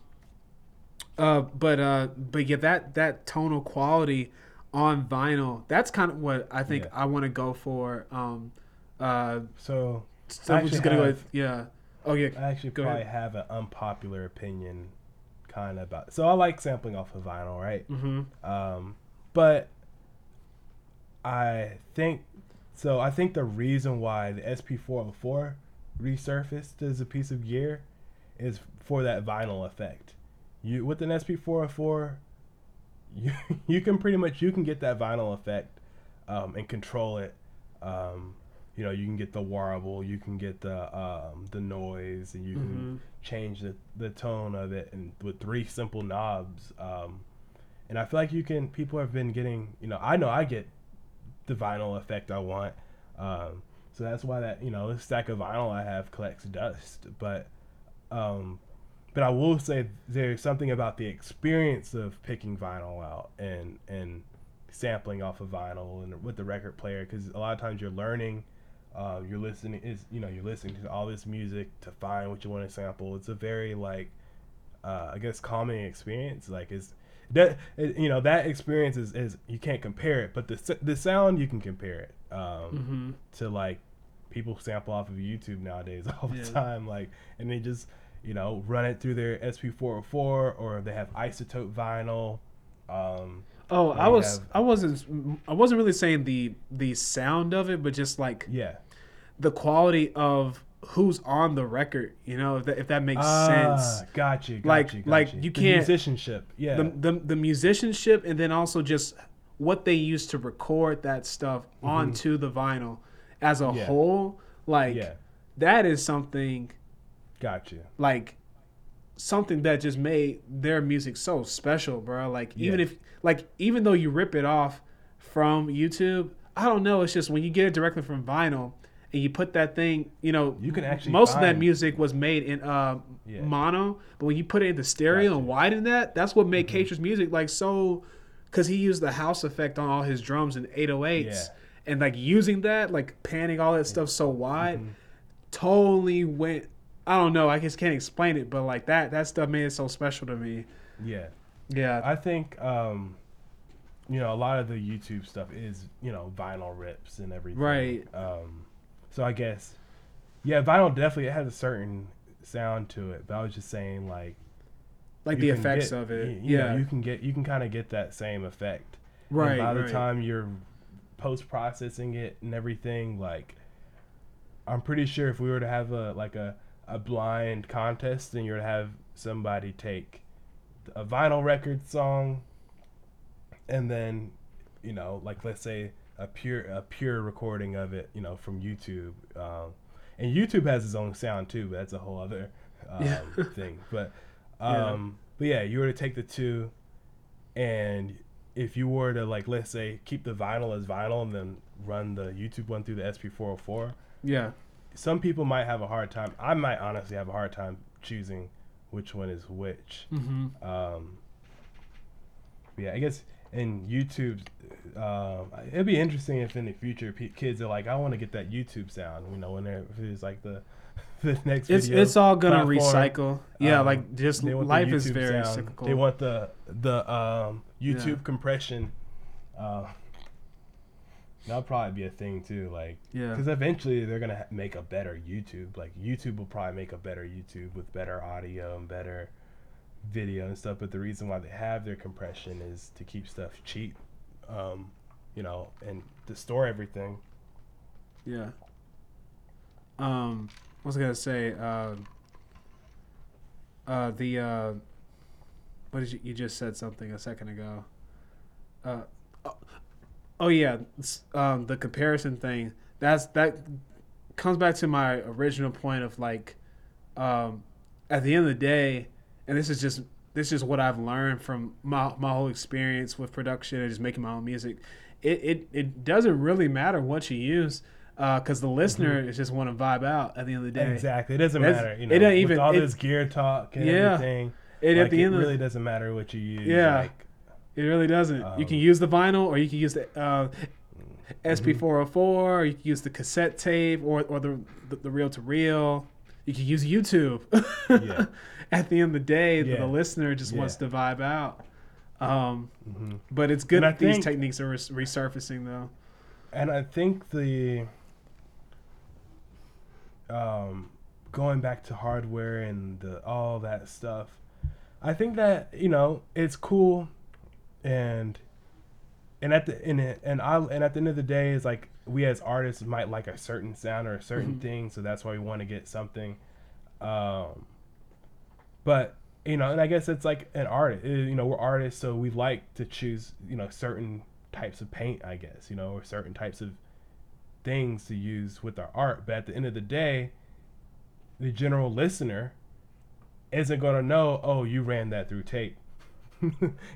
Uh, but uh, but yeah, that that tonal quality on vinyl, that's kind of what I think Yeah. I want to go for. Um. Uh. So So I we're just gonna go with yeah. Oh yeah. I actually Go probably ahead. have an unpopular opinion, kind of about. So I like sampling off of vinyl, right? Mm-hmm. Um, but I think so. I think the reason why the SP404 resurfaced as a piece of gear is for that vinyl effect. You with an SP404, you you can pretty much you can get that vinyl effect um, and control it. Um, you know, you can get the warble, you can get the um, the noise, and you can Mm-hmm. change the, the tone of it and with three simple knobs um, and i feel like you can people have been getting you know i know i get the vinyl effect i want um, so that's why that you know this stack of vinyl i have collects dust but um, but i will say there's something about the experience of picking vinyl out and and sampling off of vinyl and with the record player because a lot of times you're learning uh, you're listening is you know you're listening to all this music to find what you want to sample it's a very like uh, i guess calming experience like is that it, you know that experience is, is you can't compare it but the the sound you can compare it um, Mm-hmm. to like people sample off of youtube nowadays all the Yeah. time like and they just you know run it through their sp404 or they have iZotope vinyl um, Oh, I was have- I wasn't I wasn't really saying the the sound of it, but just like yeah the quality of who's on the record. You know, if that, if that makes ah, sense. got you Like- you, like you. The can't- musicianship yeah The, the the musicianship, and then also just what they used to record that stuff onto the vinyl as a Mm-hmm. Yeah. whole. Like yeah that is something got you like something that just made their music so special, bro. Like even Yeah. if like even though you rip it off from YouTube, I don't know. It's just when you get it directly from vinyl and you put that thing, you know, You can actually most of that music was made in uh, Yeah. mono, but when you put it in the stereo Gotcha. and widen that, that's what made Mm-hmm. Kaytra's music like so. Because he used the house effect on all his drums and 808s, Yeah. and like using that, like panning all that stuff so wide, Mhm. totally went. I don't know. I just can't explain it, but like that, that stuff made it so special to me. yeah Yeah. I think um, you know a lot of the YouTube stuff is you know vinyl rips and everything. Right. Um, so I guess yeah, vinyl definitely it has a certain sound to it. But I was just saying like like the effects get- of it. you know, yeah. you can get you can kind of get that same effect. And right. by right. the time you're post processing it and everything, like I'm pretty sure if we were to have a like a, a blind contest, then you're to have somebody take a vinyl record song and then, you know, like let's say a pure a pure recording of it, you know, from YouTube. Um, and YouTube has its own sound too, but that's a whole other um, Yeah. thing. But Yeah. um, but yeah, you were to take the two and if you were to like let's say keep the vinyl as vinyl and then run the YouTube one through the SP404, yeah. some people might have a hard time. I might honestly have a hard time choosing which one is which. Mm-hmm. Um, yeah, I guess in YouTube, um, it'd be interesting if in the future pe- kids are like, I want to get that YouTube sound. You know, when they're if it's like the the next It's video it's all gonna platform, recycle. Yeah, um, like just they want the life is very sound. cyclical. They want the the um, YouTube Yeah. compression. Uh, that'll probably be a thing too. Like, yeah. because eventually they're gonna ha- make a better YouTube. Like YouTube will probably make a better YouTube with better audio and better video and stuff. But the reason why they have their compression is to keep stuff cheap, um, you know, and to store everything. Yeah. Um, what was I gonna say? Uh, uh, the uh, what did you you just said something a second ago? Uh, oh, oh yeah, um, the comparison thing. That's that comes back to my original point of like, um, at the end of the day, and this is just this is what I've learned from my my whole experience with production and just making my own music. It it, it doesn't really matter what you use, because the listener is just want to vibe out at the end of the day. Exactly. It doesn't That's- matter. You know, it doesn't with even- all it- this gear talk and Yeah. everything. And like, at the end it end, really of, doesn't matter what you use. Yeah. Like, it really doesn't. you can Um, use the vinyl, or you can use the uh, Mm-hmm. SP404, or you can use the cassette tape, or or the the, the reel to reel. You can use YouTube. Yeah. At the end of the day, the, Yeah. the listener just wants to vibe out. Um, mhm. but it's good that these techniques are res- resurfacing, though. And I think the um, going back to hardware and the, all that stuff, I think that you know it's cool, and and at the and I and at the end of the day, is like we as artists might like a certain sound or a certain Mhm. thing, so that's why we want to get something. Um, but you know, and I guess it's like an artist. You know, we're artists, so we like to choose you know certain types of paint, I guess, you know, or certain types of things to use with our art. But at the end of the day, the general listener isn't going to know, oh, you ran that through tape.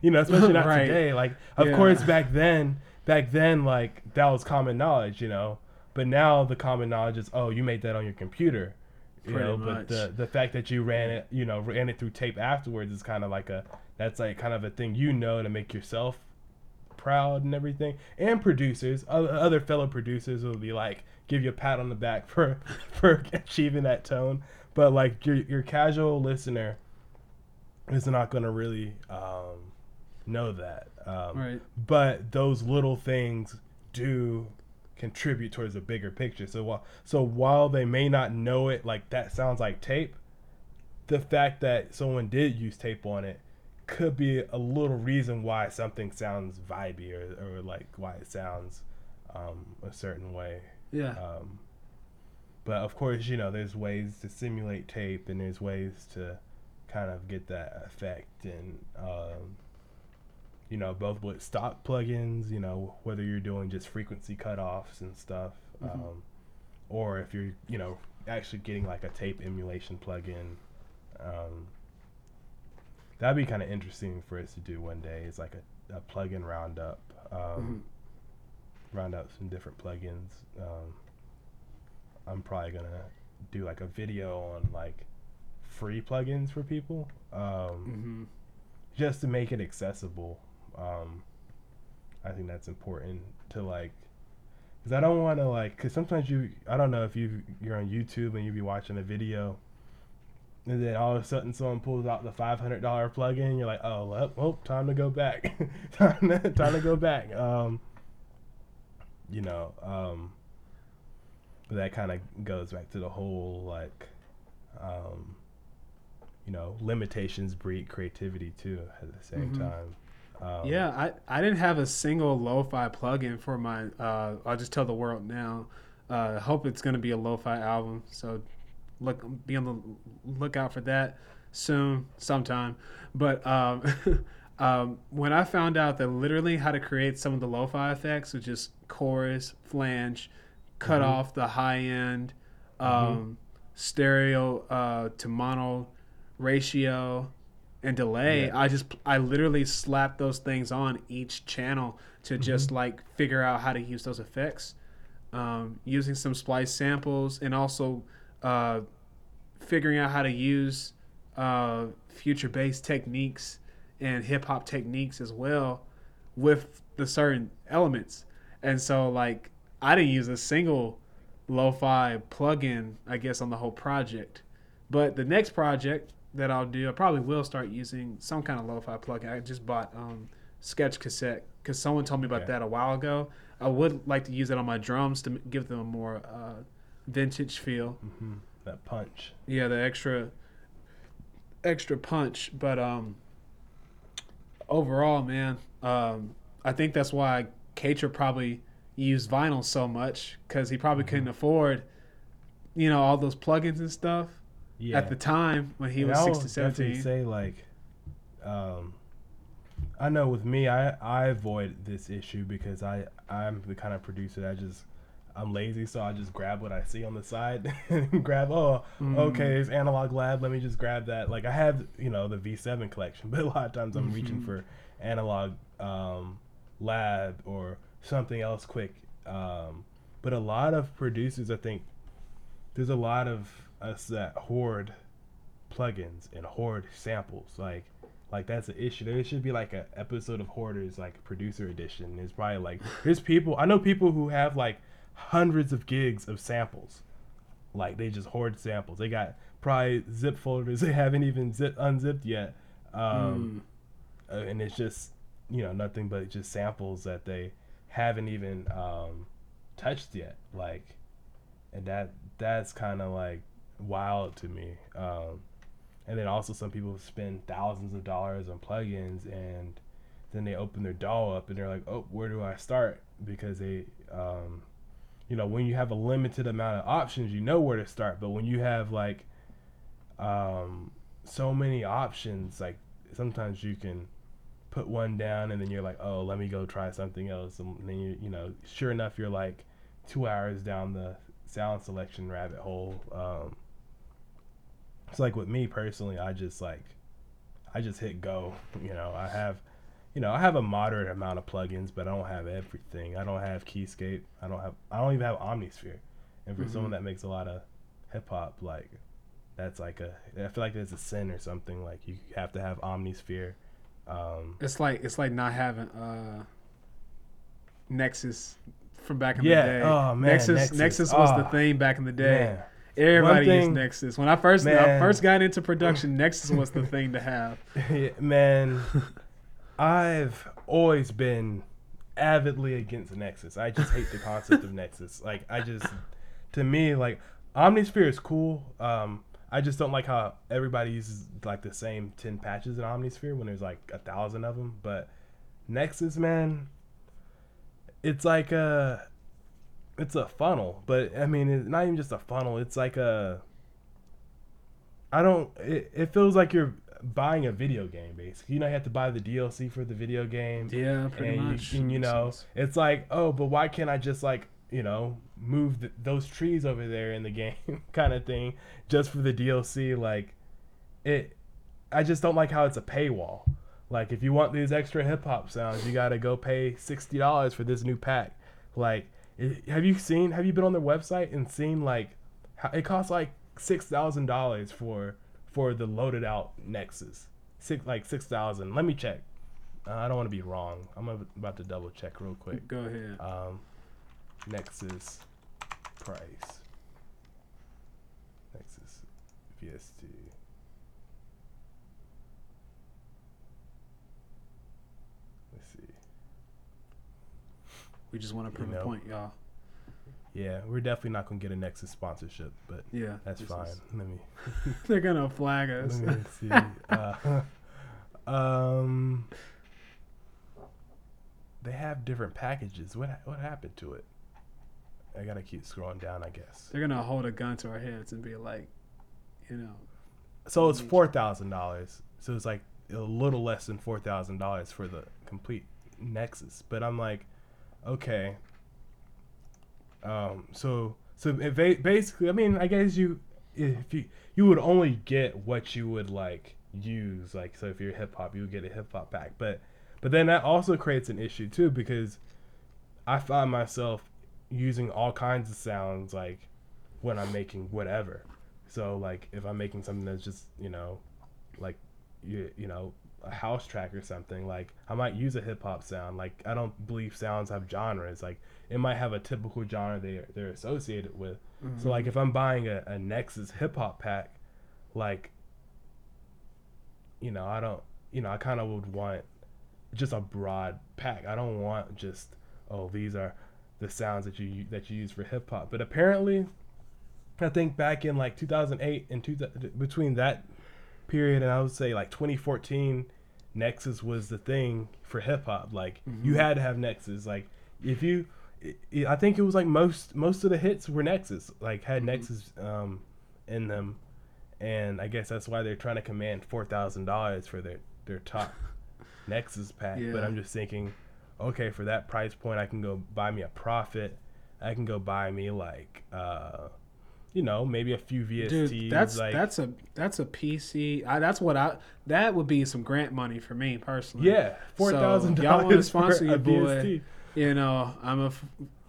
you know, especially not Right. today. Like, of Yeah. course, back then, back then, like, that was common knowledge, you know. But now the common knowledge is, oh, you made that on your computer. You Pretty know, much. but the the fact that you ran it, you know, ran it through tape afterwards is kind of like a that's like kind of a thing you know to make yourself proud and everything. And producers, other, fellow producers will be like give you a pat on the back for for achieving that tone. But like your your casual listener is not going to really um, know that. Um, Right. But those little things do contribute towards a bigger picture. So while so while they may not know it, like that sounds like tape. The fact that someone did use tape on it could be a little reason why something sounds vibey or, or like why it sounds um, a certain way. Yeah. Um, but of course, you know, there's ways to simulate tape, and there's ways to kind of get that effect, and um, you know, both with stock plugins, you know, whether you're doing just frequency cutoffs and stuff, Mhm. um, or if you're, you know, actually getting like a tape emulation plugin. Um, that'd be kind of interesting for us to do one day. It's like a, a plugin roundup. Um, Mhm. round out some different plugins. Um, I'm probably gonna do like a video on like free plugins for people, um, hmm just to make it accessible. Um, I think that's important to like, cause I don't want to like, cause sometimes you, I don't know if you you're on YouTube and you be watching a video, and then all of a sudden someone pulls out the five hundred dollar plugin. You're like, oh, well, well, time to go back. time, to, time to go back. Um, you know, um, that kind of goes back to the whole like, um, you know, limitations breed creativity too. At the same Mhm. time. Um, yeah, I, I didn't have a single lo-fi plugin for my. Uh, I'll just tell the world now. Uh, hope it's gonna be a lo-fi album. So look, be on the lookout for that soon, sometime. But um, um, when I found out that literally how to create some of the lo-fi effects, which is chorus, flange, cut Mhm. off the high end, um, stereo uh, to mono ratio and delay Yeah. i just i literally slapped those things on each channel to just like figure out how to use those effects. Um, using some splice samples and also uh, figuring out how to use uh, future bass techniques and hip hop techniques as well with the certain elements. And so like i didn't use a single lo-fi plugin i guess on the whole project. But the next project that I'll do, I probably will start using some kind of lo-fi plugin. I just bought um, Sketch Cassette because someone told me about Okay. that a while ago. I would like to use that on my drums to give them a more uh, vintage feel. hmm That punch. Yeah, the extra extra punch. But um, overall, man, um, I think that's why Kaytra probably used vinyl so much because he probably Mhm. couldn't afford, you know, all those plugins and stuff Yeah. at the time when he And was I will 16, 17. say like, um, I know with me, I I avoid this issue because I I'm the kind of producer that I just I'm lazy, so I just grab what I see on the side and grab. Oh, Mm. okay, it's analog lab. Let me just grab that. Like I have you know the V7 collection, but a lot of times I'm reaching Mhm. for analog um, lab or something else quick. Um, but a lot of producers, I think, there's a lot of us that hoard plugins and hoard samples. Like, like that's an issue. There should be like an episode of Hoarders, like producer edition. There's probably like there's people I know people who have like hundreds of gigs of samples. Like they just hoard samples. They got probably zip folders they haven't even zip unzipped yet. Um, uh, and it's just you know nothing but just samples that they haven't even um, touched yet like and that that's kind of like wild to me. Um, and then also some people spend thousands of dollars on plugins and then they open their DAW up and they're like oh where do I start? Because they um, you know when you have a limited amount of options you know where to start. But when you have like um, so many options like sometimes you can put one down and then you're like oh let me go try something else. And then you you know sure enough you're like two hours down the sound selection rabbit hole um it's like with me personally i just like i just hit go you know i have you know i have a moderate amount of plugins but i don't have everything i don't have keyscape i don't have i don't even have omnisphere and for someone Mhm. that makes a lot of hip-hop like that's like a i feel like it's a sin or something like you have to have omnisphere um It's like it's like not having uh, Nexus from back in Yeah, the day. oh, man, Nexus, Nexus Nexus, was the ah, thing back in the day. man. Everybody used Nexus. When I first I first got into production, Nexus was the thing to have. Man, I've always been avidly against Nexus. I just hate the concept of Nexus. Like, I just, to me, like, Omnisphere is cool. Um, I just don't like how everybody uses like the same ten patches in Omnisphere when there's like a thousand of them. But Nexus, man, it's like a, it's a funnel. But I mean, it's not even just a funnel. It's like a I don't. It, it feels like you're buying a video game, basically. You know, you have to buy the DLC for the video game, Yeah, pretty and much. you, and you know, it's like, oh, but why can't I just like, you know, move th those trees over there in the game, kind of thing, just for the DLC? Like, it. I just don't like how it's a paywall. Like, if you want these extra hip hop sounds, you gotta go pay sixty dollars for this new pack. Like, it, have you seen? Have you been on their website and seen like, how, it costs like six thousand dollars for for the loaded out Nexus. Six like six thousand. Let me check. Uh, I don't want to be wrong. I'm about to double check real quick. Go ahead. Um, Nexus price. Nexus VST. see. We just want to prove You know. a point, y'all. Yeah, we're definitely not gonna get a Nexus sponsorship, but Yeah, that's fine. is- Let me they're gonna flag us. let me see. Uh, um, they have different packages. What what happened to it? I gotta keep scrolling down, I guess. They're gonna hold a gun to our heads and be like, you know, So it's four thousand dollars. So it's like a little less than four thousand dollars for the complete Nexus. But I'm like, okay. Um. So so basically, I mean, I guess you if you you would only get what you would like use. Like so, if you're hip hop, you would get a hip hop pack. But but then that also creates an issue too because I find myself using all kinds of sounds like when I'm making whatever. So like if I'm making something that's just you know, like you you know a house track or something, like I might use a hip hop sound. Like I don't believe sounds have genres. Like it might have a typical genre they they're associated with. So mm-hmm. like if I'm buying a, a Nexus hip hop pack, like you know I don't you know I kind of would want just a broad pack. I don't want just oh these are the sounds that you that you use for hip hop. But apparently, I think back in like 2008 and two, between that period and I would say like 2014, Nexus was the thing for hip hop. Like you had to have Nexus. Like if you, i I think it was like most most of the hits were Nexus. Like had Nexus um, in them, and I guess that's why they're trying to command four thousand dollars for their their top Nexus pack. But I'm just thinking, okay, for that price point, I can go buy me a Prophet. I can go buy me like, uh, you know, maybe a few VSTs. dude, that's like, that's a that's a PC. I, that's what I that would be some grant money for me personally. yeah, four thousand So, y'all wanna sponsor for your boy. VST. You know, I'm a f-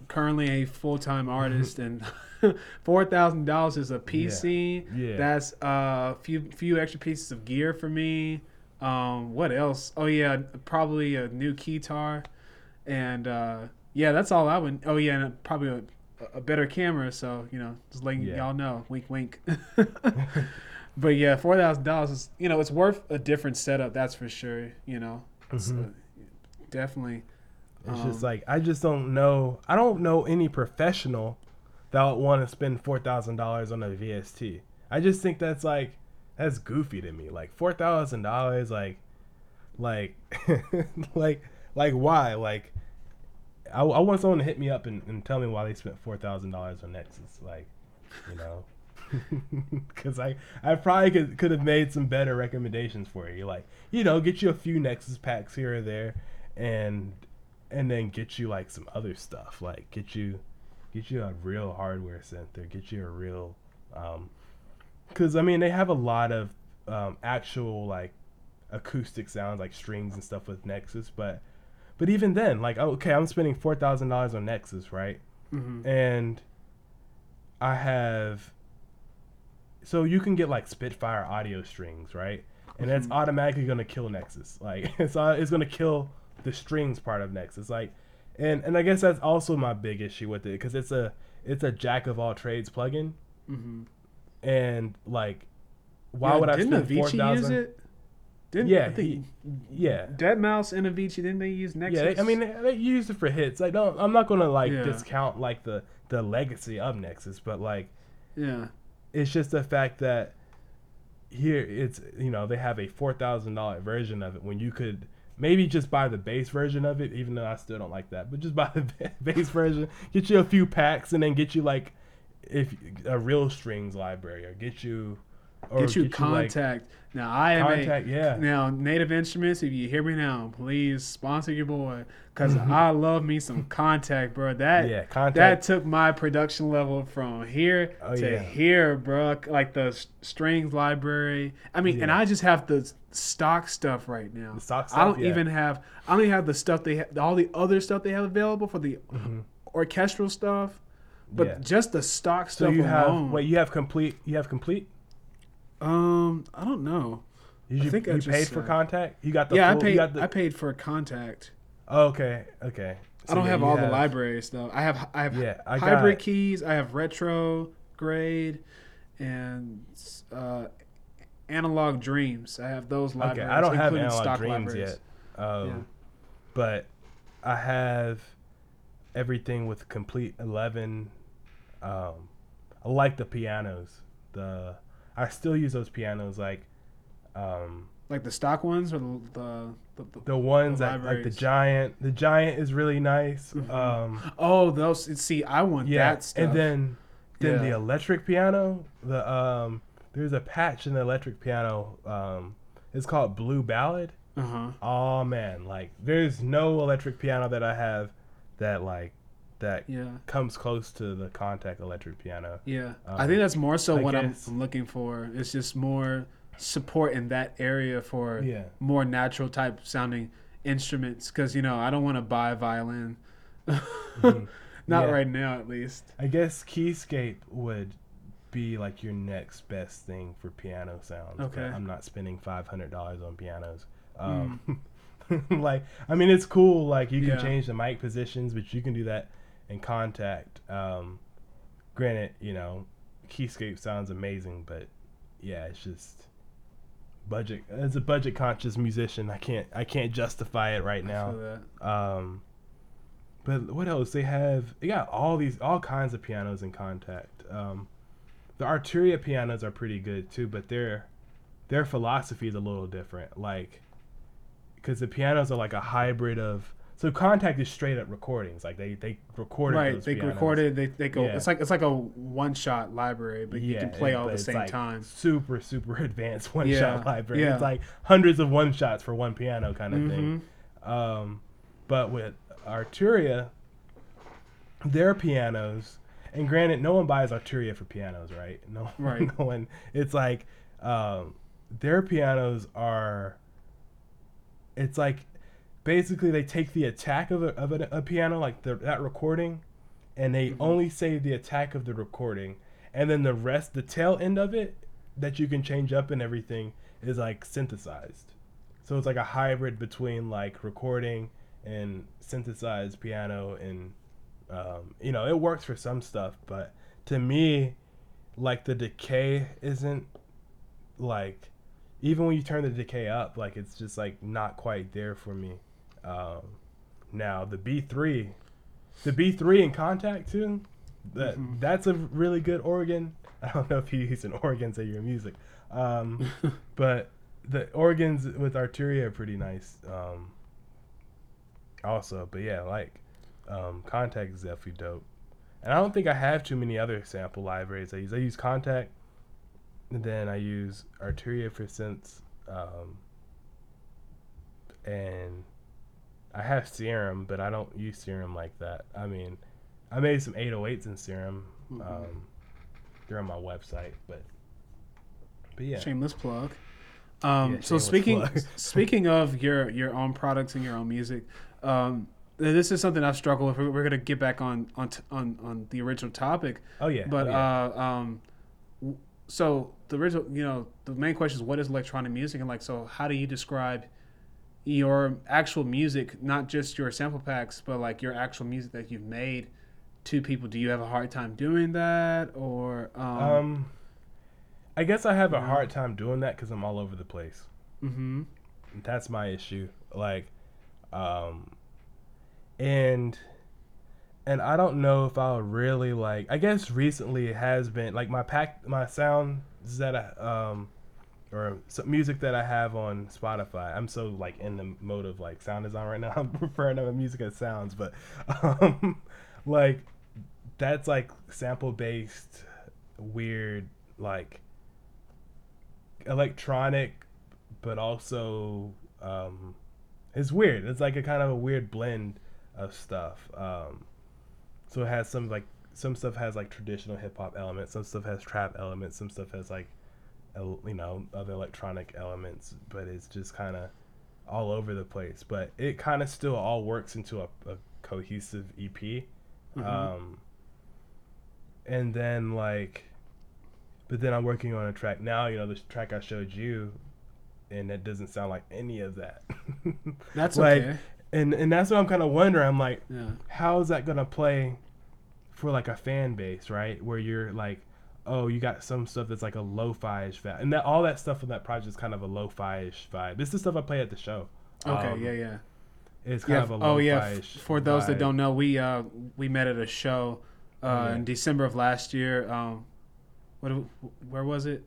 currently a full time artist, and four thousand dollars is a PC. Yeah. That's a few few extra pieces of gear for me. Um, what else? Oh yeah, probably a new keytar, and uh, yeah, that's all I would. Oh yeah, and probably a, a better camera. So you know, just letting Yeah. y'all know, wink, wink. but yeah, four thousand dollars is you know it's worth a different setup. That's for sure. You know, It's, Mhm. uh, definitely. It's Um, just like I just don't know. I don't know any professional that would want to spend four thousand dollars on a VST. I just think that's like that's goofy to me. Like four thousand dollars, like, like, like, like why? Like, I, I want someone to hit me up and, and tell me why they spent four thousand dollars on Nexus. Like, you know. Because I, I probably could, could have made some better recommendations for you. Like, you know, get you a few Nexus packs here or there, and and then get you like some other stuff like get you get you a real hardware center get you a real um because i mean they have a lot of um actual like acoustic sounds like strings and stuff with nexus but but even then like okay i'm spending $4000 on nexus right mhm. and I have. So you can get like Spitfire audio strings, right? And that's Mhm. automatically gonna kill Nexus. Like it's it's gonna kill the strings part of Nexus. Like, and and I guess that's also my big issue with it because it's a it's a jack of all trades plugin, Mhm. and like, why Yeah, would I spend four thousand? Didn't, Yeah, I think Yeah, deadmau5 and Avicii didn't they use Nexus? Yeah, they, I mean they, they use it for hits. I don't I'm not gonna like Yeah. discount like the the legacy of Nexus, but like yeah, it's just the fact that here it's you know they have a four thousand dollar version of it when you could maybe just buy the base version of it, even though I still don't like that, but just buy the base version, get you a few packs, and then get you like if a real strings library or get you or get you like, Kontakt. now I am Kontakt, a yeah. now Native Instruments. If you hear me now, please sponsor your boy because Mhm. I love me some Kontakt, bro. That yeah, that took my production level from here Oh, to yeah. here, bro. Like the strings library. I mean, and I just have the stock stuff right now. The stock I don't yeah. even have. I don't even have the stuff they have. All the other stuff they have available for the Mhm. orchestral stuff, but Yeah. just the stock stuff So stuff you have wait, you have Komplete. You have Komplete. Um, I don't know. You, I think I you just paid for said- Kontakt. You got the yeah, full, I paid. You got the, I paid for Kontakt. oh, okay, okay. I don't yeah, have all the library stuff. I have. I have Yeah, I hybrid got- keys. I have retro grade, and uh, analog dreams. I have those libraries. Okay. I don't have analog stock dreams libraries. yet. Um, Yeah. but I have everything with Komplete eleven. Um, I like the pianos. The I still use those pianos like um, Like the stock ones or the the, the, the ones The that like the giant. The giant is really nice. Mhm. Um, oh those see I want yeah, that stuff. and then then the electric piano. The um, there's a patch in the electric piano. Um, it's called Blue Ballad. uh huh. Oh man, like there's no electric piano that I have that like that Yeah. comes close to the Kontakt electric piano. Yeah, I Um, think that's more so I what I'm, I'm looking for. It's just more support in that area for Yeah. more natural type sounding instruments. Because you know, I don't want to buy a violin. Mhm. Not Yeah. right now, at least. I guess Keyscape would be like your next best thing for piano sounds. Okay. I'm not spending five hundred dollars on pianos. Um, like I mean it's cool, like you can Yeah. change the mic positions, but you can do that in Kontakt. Um, granted, you know, Keyscape sounds amazing, but yeah, it's just budget as a budget conscious musician, I can't I can't justify it right now. Um, but what else? They have they got all these all kinds of pianos in Kontakt. Um, the Arturia pianos are pretty good too, but their their philosophy is a little different. Like, because the pianos are like a hybrid of so Kontakt is straight up recordings. Like they they recorded Right, they pianos. recorded. They they go. Yeah. It's like it's like a one shot library, but you can play and- all at the same like, time. Super super advanced one Yeah, shot library. yeah. It's like hundreds of one shots for one piano kind of thing. Mhm. Um, but with Arturia, their pianos, and granted, no one buys Arturia for pianos, right? No, Right. no one. It's like um, their pianos are. It's like basically they take the attack of a, of a, a piano, like the, that recording, and they Mhm. only save the attack of the recording, and then the rest, the tail end of it, that you can change up and everything, is like synthesized. So it's like a hybrid between like recording and synthesized piano, and um, you know it works for some stuff, but to me, like the decay isn't like even when you turn the decay up, like it's just like not quite there for me. Um, now the B three, the B three in Kontakt too, that Mhm. that's a really good organ. I don't know if you use an organ to your music, um, but the organs with Arturia are pretty nice. Um, also, but yeah, like um, Kontakt is definitely dope. And I don't think I have too many other sample libraries I use. I use Kontakt, and then I use Arturia for synths, um, and I have Serum, but I don't use Serum like that. I mean, I made some 808s in Serum. Mhm. Um, they're on my website, but but yeah. Shameless plug. Um, Yeah, so shameless speaking plug. speaking of your your own products and your own music, um, this is something I've struggled with. We're, we're gonna get back on on t- on on the original topic, Oh yeah. but oh, yeah. uh, um, so the original, you know, the main question is what is electronic music, and like, so how do you describe your actual music, not just your sample packs, but like your actual music that you've made to people? Do you have a hard time doing that, or um, um, I guess I have a hard time doing that because I'm all over the place. Mm-hmm. That's my issue. Like, um, and and I don't know if I'll really like. I guess recently it has been like my pack, my sounds that I um, or some music that I have on Spotify. I'm so like in the mode of like sound design right now. I'm referring to music as sounds, but um, like that's like sample based, weird like electronic but also um, it's weird. It's like a kind of a weird blend of stuff. Um, so it has some like some stuff has like traditional hip hop elements, some stuff has trap elements, some stuff has like you know other electronic elements, but it's just kind of all over the place. But it kind of still all works into a, a cohesive EP. Mhm. Um, and then like, but then I'm working on a track now. You know, this track I showed you, and it doesn't sound like any of that. That's like, okay. and and that's what I'm kind of wondering. I'm like, Yeah. how is that gonna play for like a fan base, right? Where you're like, oh, you got some stuff that's like a lo-fi-ish vibe, and that all that stuff on that project is kind of a lo-fi-ish vibe. This is stuff I play at the show. Okay. Um, yeah. Yeah. It's kind Yeah. of a Oh yeah. For those that don't know, we uh we met at a show uh Yeah. in December of last year. Um, what where was it?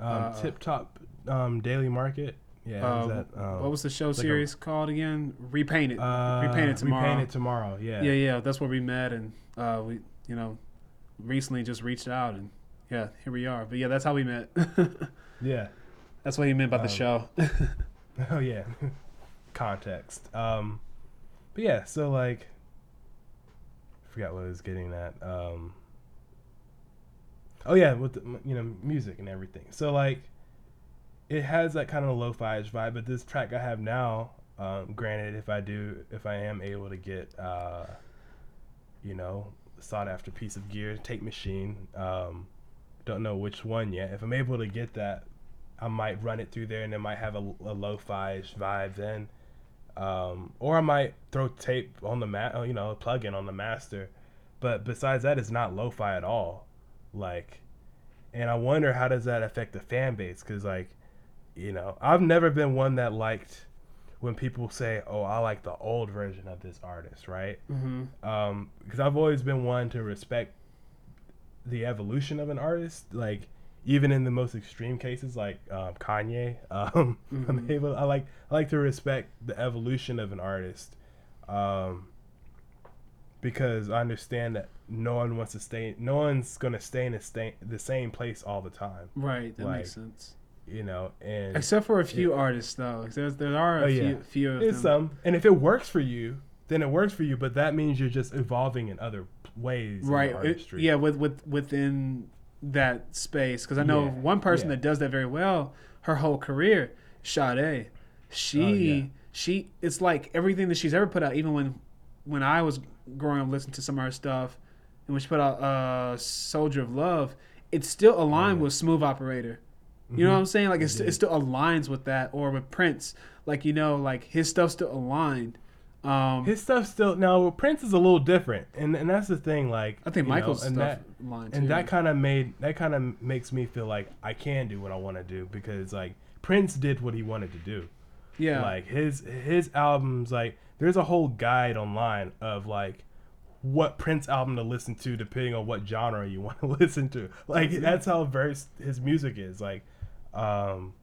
um, uh, Tip Top um, Daily Market. Yeah, Uh, is that, um, what was the show like a- series called again? Repainted. uh, Repainted tomorrow. Repainted tomorrow. Yeah. yeah, yeah. That's where we met, and uh, we you know recently just reached out, and yeah, here we are. But yeah, that's how we met. Yeah. that's what he meant by the Um, show. Oh yeah. Context. Um, but yeah, so like, I forgot what I was getting at. Um, oh yeah, with the, you know music and everything. So like, it has that kind of lo-fi vibe. But this track I have now, um, granted, if I do, if I am able to get, uh, you know, sought after piece of gear, tape Machine. Um, don't know which one yet. If I'm able to get that, I might run it through there and it might have a, a lo-fi vibe then. Um, or I might throw tape on the ma- you know, plug in on the master. But besides that, it's not lo-fi at all. Like, and I wonder how does that affect the fan base? Cause like, you know, I've never been one that liked when people say, "Oh, I like the old version of this artist," right? hmm um because i've always been one to respect the evolution of an artist like even in the most extreme cases like um, kanye um i'm Mhm. able i like i like to respect the evolution of an artist um because i understand that no one wants to stay no one's gonna stay in the, stay, the same place all the time Right, that Like, makes sense. You know and Except for a few artists, though, There's, there are a Oh, few, yeah. few of It's them. some, and if it works for you, then it works for you. But that means you're just evolving in other ways, right. it- yeah, with, with within that space. Because I know Yeah, one person yeah. that does that very well. Her whole career, Sade. She Oh, she. It's like everything that she's ever put out. Even when when I was growing up, listening to some of her stuff, and when she put out uh, "Soldier of Love," it's still aligned yeah. with "Smooth Operator." You know what I'm saying? Like it's, It it still aligns with that, or with Prince. Like you know, like his stuff still aligned. Um, His stuff still now Prince is a little different, and and that's the thing. Like I think you know, Michael's and stuff that and that kind of made that kind of makes me feel like I can do what I want to do because like Prince did what he wanted to do. yeah, Like his his albums, like there's a whole guide online of like what Prince album to listen to depending on what genre you want to listen to. Like that's how versed his music is. Like, um,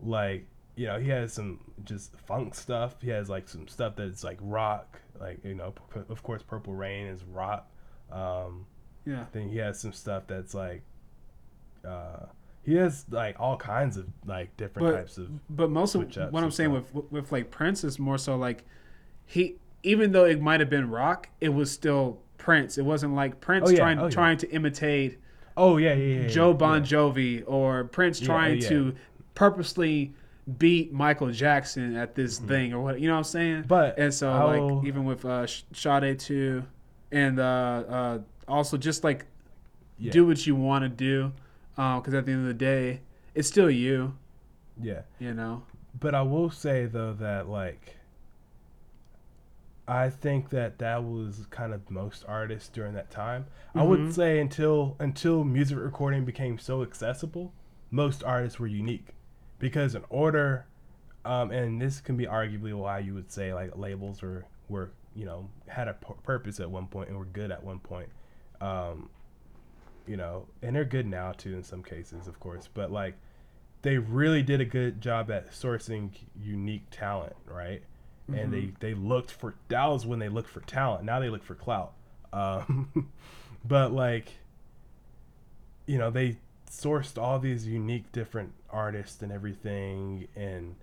like you know he has some just funk stuff. He has like some stuff that's like rock. Like you know, p- of course, Purple Rain is rock. Um, yeah. then he has some stuff that's like. Uh, he has like all kinds of like different But- types of But most of what I'm saying stuff. with with like Prince is more so like he even though it might have been rock, it was still Prince. It wasn't like Prince Oh, yeah. trying Oh, yeah. trying to imitate Oh yeah, yeah, yeah. Joe. Bon Jovi or Prince trying to purposely beat Michael Jackson at this thing or what you know what I'm saying? Mm-hmm. But and so I'll- like even with uh Sade too and uh uh also just like Yeah. do what you want to do because at the end of the day it's still you Yeah, you know but I will say though that like, I think that that was kind of most artists during that time. I Mhm. would say until until music recording became so accessible, most artists were unique, because in order, um, and this can be arguably why you would say like labels were were you know had a purpose at one point and were good at one point. Um, you know, and they're good now too in some cases, of course. But like, they really did a good job at sourcing unique talent, right? And they they looked for that was when they looked for talent. Now they look for clout. Um, but like, you know, they sourced all these unique different artists and everything, and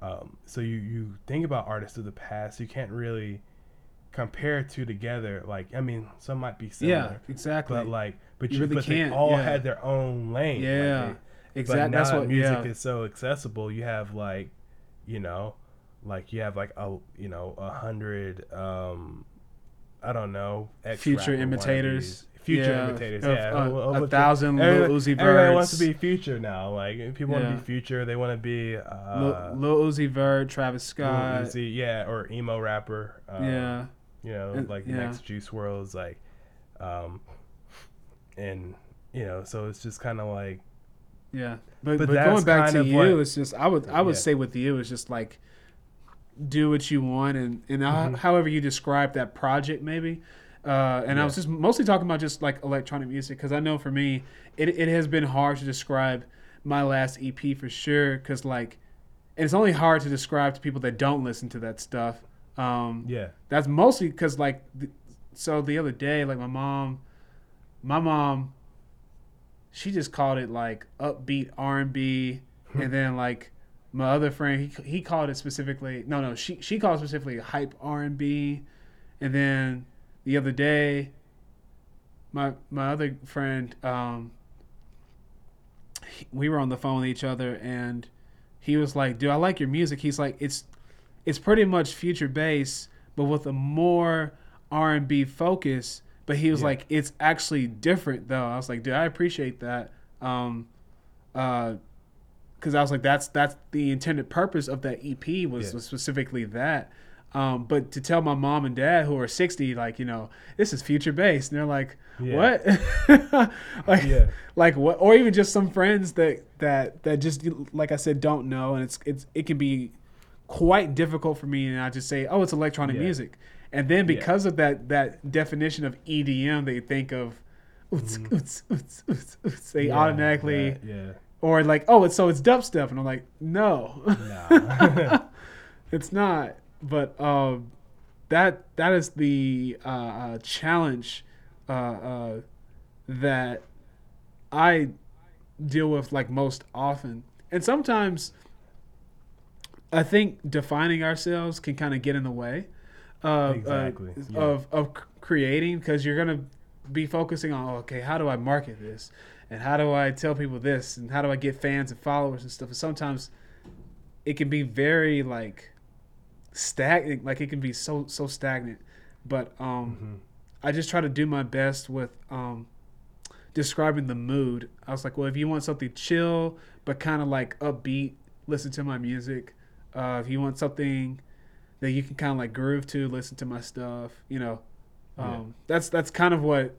um, so you you think about artists of the past, you can't really compare two together. Like, I mean, some might be similar. yeah exactly But like, but You you, really but can't, they all yeah. had their own lane. Like, yeah they- exactly But now that's what music yeah is so accessible, you have like, you know, like you have like a you know a hundred um, I don't know, Future imitators. Future Yeah, imitators, of- yeah. uh, a thousand Lil Uzi Everybody wants to be Future now. Like people want to be Future. They want to be uh, Lil, Lil Uzi Vert Travis Lil Scott Uzi, yeah, or emo rapper. Um, yeah you know, like yeah. next Juice WRLDs, like, um, and you know, so it's just kind of like, Yeah, but, But but, going back to you, what- it's just I would I would Yeah. say with you, it's just like do what you want and and Mhm. however you describe that project maybe. Uh, and I was just mostly talking about just like electronic music because I know for me it it has been hard to describe my last EP for sure because like and it's only hard to describe to people that don't listen to that stuff. Um, Yeah. that's mostly because like th- so the other day like my mom my mom she just called it like upbeat r&b and then like my other friend he, he called it specifically no no she she called it specifically hype r&b and then the other day my my other friend um he- we were on the phone with each other and he was like dude i like your music. He's like it's it's pretty much future bass but with a more r&b focus. But he was Yeah. like it's actually different though. I was like dude i appreciate that. Um uh because i was like that's that's the intended purpose of that ep was, Yeah. was specifically that um but to tell my mom and dad who are 60 like you know this is future bass. and they're like Yeah. what like Yeah. like what or even just some friends that that that just like i said don't know and it's it's it can be quite difficult for me and i just say oh it's electronic Yeah. music and then because of that that definition of edm they think of oots, Mhm. oots, oots, they automatically yeah. Or like oh it's so it's dubstep and i'm like no. Nah. it's not. But um that that is the uh, uh challenge uh uh that i deal with like most often. And sometimes i think defining ourselves can kind of get in the way of Exactly, uh, yeah. of of creating because you're gonna be focusing on okay how do i market this and how do i tell people this and how do i get fans and followers and stuff? And sometimes it can be very like stagnant like it can be so so stagnant. But um Mhm. i just try to do my best with um describing the mood. I was like well if you want something chill but kind of like upbeat listen to my music. Uh if you want something that you can kind of like groove to listen to my stuff you know? Um Yeah. that's that's kind of what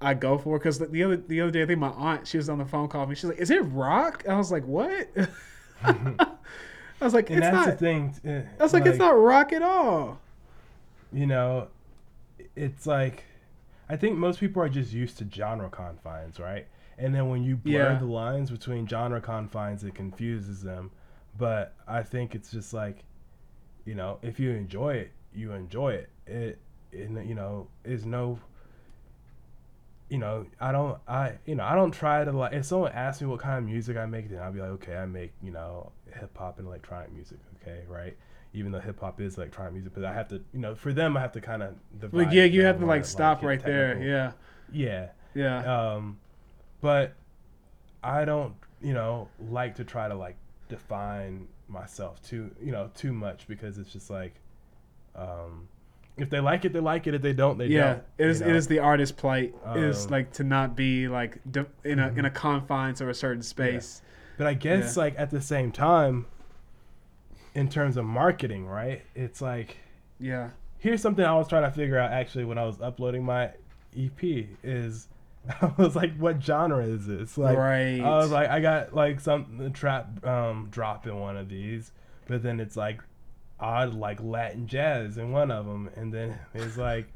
I go for because the other the other day I think my aunt she was on the phone call me she's like is it rock I was like what I was like and it's that's not the thing. eh, I was like, it's not rock at all. You know, it's like I think most people are just used to genre confines, right? And then when you blur Yeah. the lines between genre confines, it confuses them. But I think it's just like, you know, if you enjoy it, you enjoy it. It, it you know, is no. You know, I don't, I, you know, I don't try to like. If someone asks me what kind of music I make, then I'll be like, okay, I make, you know, hip hop and electronic music, okay, right? Even though hip hop is electronic music, but I have to, you know, for them, I have to kind of. Like, yeah, you have to like stop right there. Yeah, Yeah. yeah, Um, but I don't, you know, like to try to like define myself too, you know, too much because it's just like, um, if they like it, they like it. If they don't, they yeah. don't. It you know? It is the artist plight. is Um, like to not be like de- in a Mm-hmm. in a confines or a certain space. But I guess like at the same time, in terms of marketing, right? It's like Yeah. here's something I was trying to figure out actually when I was uploading my EP is I was like, what genre is this? Like right. I was like, I got like some trap um, drop in one of these, but then it's like odd like Latin jazz in one of them, and then there's like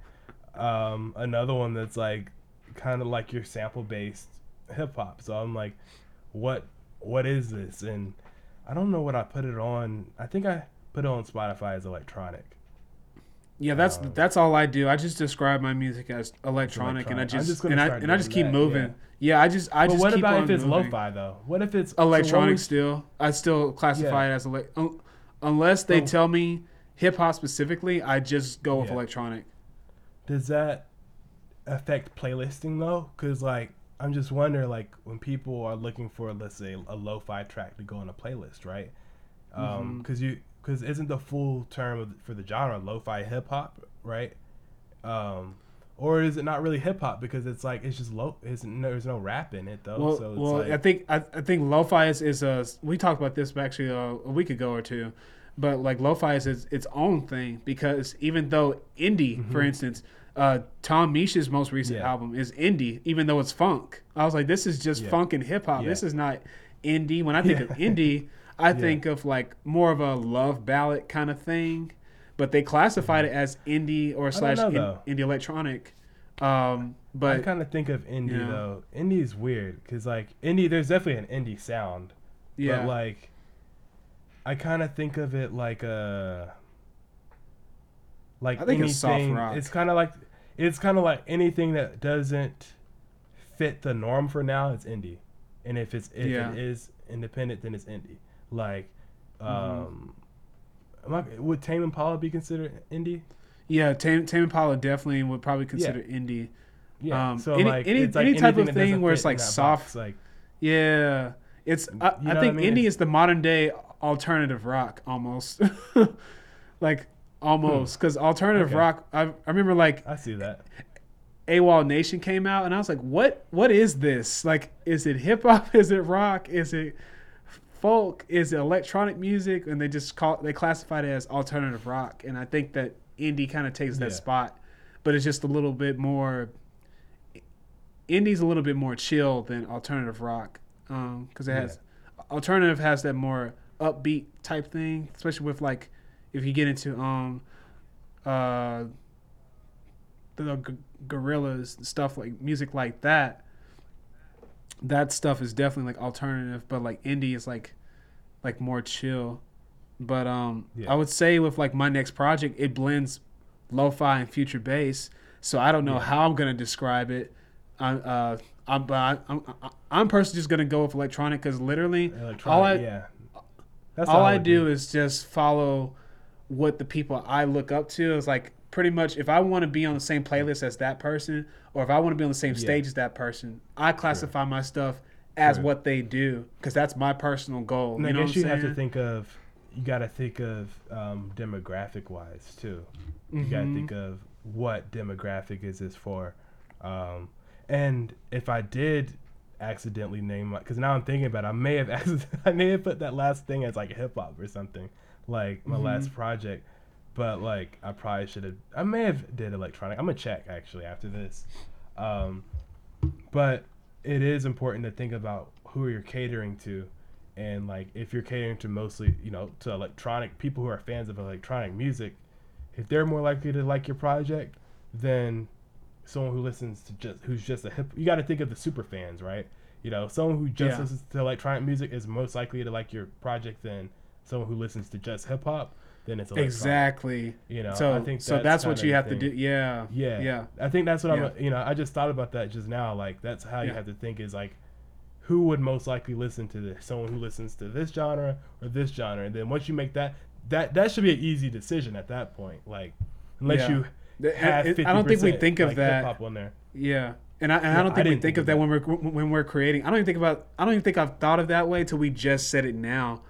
um, another one that's like kind of like your sample based hip hop. So I'm like, what what is this? And I don't know what I put it on. I think I put it on Spotify as electronic. yeah, that's um, that's all I do. I just describe my music as electronic, and I just, and I and I just keep that, moving. Yeah. I just I but just what about if it's moving. lo-fi though? What if it's so what electronic still. I still classify Yeah. it as elec un- unless they So- tell me hip hop specifically. I just go with Yeah. electronic. does that affect playlisting though because like i'm just wondering like when people are looking for let's say a lo-fi track to go on a playlist right um Mhm. because you because isn't the full term of, for the genre lo-fi hip-hop right um or is it not really hip-hop because it's like it's just low it's no, there's no rap in it though Well, so it's well, like, I think I, I think lo-fi is, is a. We talked about this actually uh, a week ago or two, but like lo-fi is its, its own thing because even though indie, for Mhm. instance, uh, Tom Misch's most recent Yeah. album is indie, even though it's funk. I was like, this is just Yeah. funk and hip hop. Yeah. This is not indie. When I think of indie, I think of like more of a love ballad kind of thing, but they classified it as indie or slash know, in- indie electronic. Um, but I kind of think of indie though. Indie is weird because like indie, there's definitely an indie sound, yeah, but like I kind of think of it like a like I think it's soft anything. rock. It's kind of like it's kind of like anything that doesn't fit the norm for now. It's indie, and if it's if Yeah. it is independent, then it's indie. Like, Mhm. um, am I- would Tame Impala be considered indie? yeah, Tame, Tame Impala definitely would probably consider indie. Yeah. Um, so any- like any- it's like any type of thing where it's, like, soft- box, like Yeah, it's. I, You know I think I mean? indie is the modern day alternative rock almost, like almost because alternative Okay. rock. I, I remember like I see that. AWOLNATION came out, and I was like, "What? What is this? Like, is it hip hop? Is it rock? Is it folk? Is electronic music?" And they just call they classified it as alternative rock, and I think that indie kind of takes that Yeah. spot, but it's just a little bit more. Indie's a little bit more chill than alternative rock, because it has alternative has that more upbeat type thing, especially with like if you get into um uh the g- Gorillaz stuff like music like that that stuff is definitely like alternative but like indie is like like more chill but um Yeah. i would say with like my next project it blends lo-fi and future bass so i don't know Yeah. how i'm gonna describe it i uh i'm but I, i'm i'm personally just gonna go with electronic because literally Electronic, all i yeah. That's all how I would do is just follow what the people I look up to is like pretty much if I want to be on the same playlist as that person or if I want to be on the same Yeah. stage as that person, I classify my stuff as what they do because that's my personal goal. And you I know guess you I'm have to think of you got to think of um, demographic wise too. You got to think of what demographic is this for, um, and if I did accidentally name my because now I'm thinking about it, I may have accident- I may have put that last thing as like hip hop or something like my last Mm-hmm. project, but like I probably should have I may have did electronic. I'm gonna check actually after this, um, but it is important to think about who you're catering to and like if you're catering to mostly you know to electronic people who are fans of electronic music if they're more likely to like your project than someone who listens to just who's just a hip you got to think of the super fans right you know someone who just Yeah. listens to electronic music is most likely to like your project than someone who listens to just hip hop then it's electronic, Exactly. you know so i think so that's, what you have to do. Yeah. Yeah. Yeah. I think that's what Yeah. I'm, you know, I just thought about that just now. Like, that's how you have to think is like, who would most likely listen to this? Someone who listens to this genre or this genre. And then once you make that, that, that should be an easy decision at that point. Like, unless Yeah. you have it- 50% I don't think we think of like, that. hip-hop on there. Yeah. And I, and Yeah, I don't I think we think think of of that when we're when we're creating. I don't even think about. I don't even think I've thought of that way till we just said it now.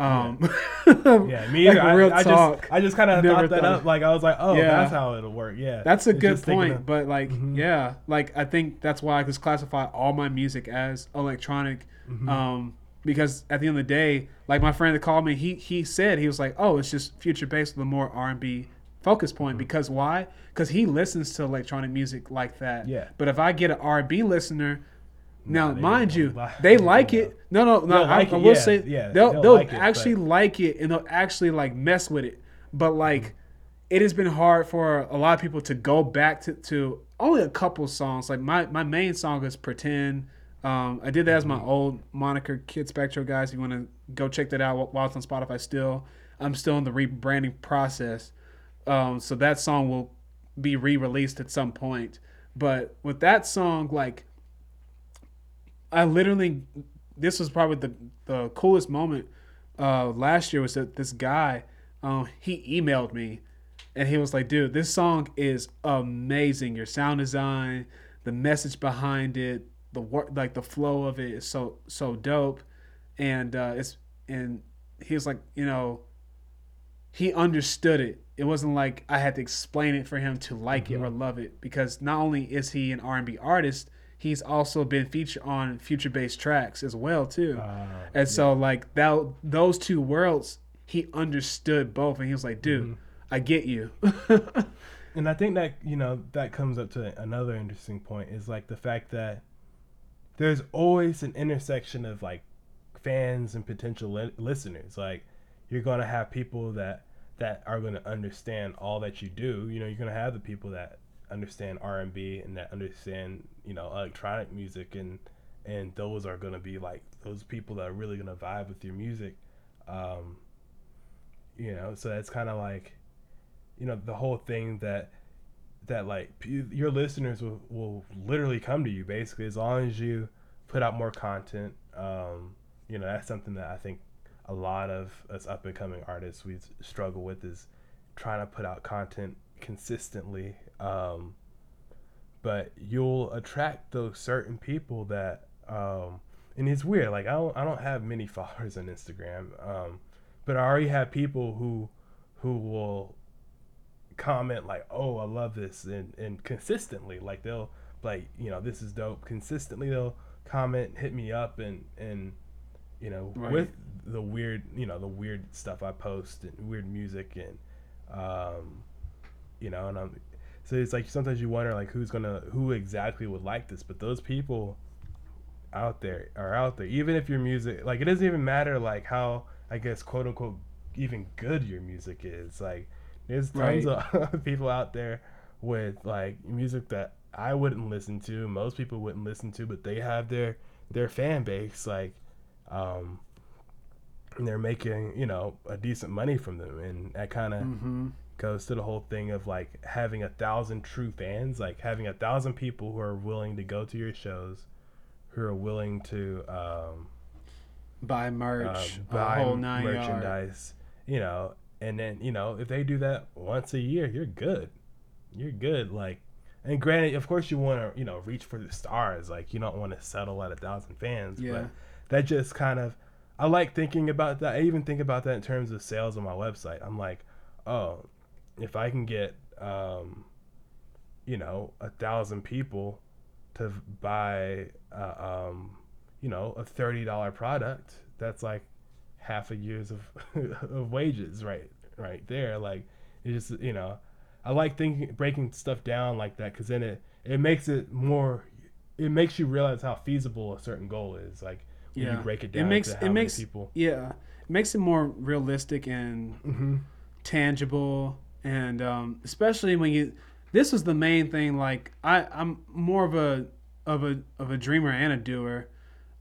Um, Yeah, me like either. I, real I talk. just, I just kind of thought that thought up. Like, I was like, oh, Yeah. that's how it'll work. Yeah. That's a It's good point, of- but like, Mhm. yeah, like I think that's why I just classify all my music as electronic, Mhm. um, because at the end of the day, like my friend that called me, he he said he was like, oh, it's just future bass with a more R and B focus point. Mm-hmm. Because why? Because he listens to electronic music like that. Yeah. But if I get an R and B listener. Now, they mind you, they like it. No, no, no. I, like I it, will yeah, say yeah, they'll they'll they'll like actually but- like it and they'll actually like mess with it. But like, it has been hard for a lot of people to go back to, to only a couple songs. Like my, my main song is Pretend. Um, I did that as my old moniker, Kid Spectro guys. If you want to go check that out while it's on Spotify still. I'm still in the rebranding process. Um, so that song will be re-released at some point. But with that song, like I literally, this was probably the the coolest moment uh, last year was that this guy, um, he emailed me, and he was like, "Dude, this song is amazing. Your sound design, the message behind it, the work, like the flow of it is so so dope." And uh, it's and he was like, you know, he understood it. It wasn't like I had to explain it for him to like it or love it because not only is he an R&B artist, he's also been featured on future-bass tracks as well too. Uh, and so like that those two worlds, he understood both and he was like, "Dude, I get you." and I think that you know that comes up to another interesting point is like the fact that there's always an intersection of like fans and potential li- listeners. Like you're gonna have people that that are gonna understand all that you do. You know, you're gonna have the people that understand R and B and that understand you know electronic music and and those are gonna be like those people that are really gonna vibe with your music. Um, you know, so that's kind of like you know the whole thing that that like p- your listeners will, will literally come to you basically as long as you put out more content um, you know that's something that i think a lot of us up and coming artists we struggle with is trying to put out content consistently um, but you'll attract those certain people that um, and it's weird like I don't, I don't have many followers on instagram um, but i already have people who who will comment like, "Oh, I love this," and and consistently, like they'll like, you know, this is dope. Consistently, they'll comment, hit me up, and and you know, right. with the weird, you know, the weird stuff I post and weird music and, um, you know, and I'm. So it's like sometimes you wonder like who's gonna who exactly would like this, but those people out there are out there. Even if your music like it doesn't even matter like how I guess quote unquote even good your music is. Like there's tons right. of people out there with like music that I wouldn't listen to, most people wouldn't listen to, but they have their their fan base like um and they're making, you know, a decent money from them and that kind of mm-hmm. Goes to the whole thing of like having a thousand true fans, like having a thousand people who are willing to go to your shows, who are willing to um buy merch, uh, buy merchandise, yard. you know, and then you know if they do that once a year you're good you're good like and granted of course you want to you know reach for the stars like you don't want to settle at a thousand fans yeah. but that just kind of i like thinking about that i even think about that in terms of sales on my website i'm like oh if i can get um you know a thousand people to buy uh, um you know a $30 product that's like half a years of of wages right right there like it just you know i like thinking breaking stuff down like that because then it it makes it more it makes you realize how feasible a certain goal is like when yeah. you break it down it makes it makes people yeah it makes it more realistic and mm-hmm. tangible and um, especially when you this was the main thing like i i'm more of a of a of a dreamer and a doer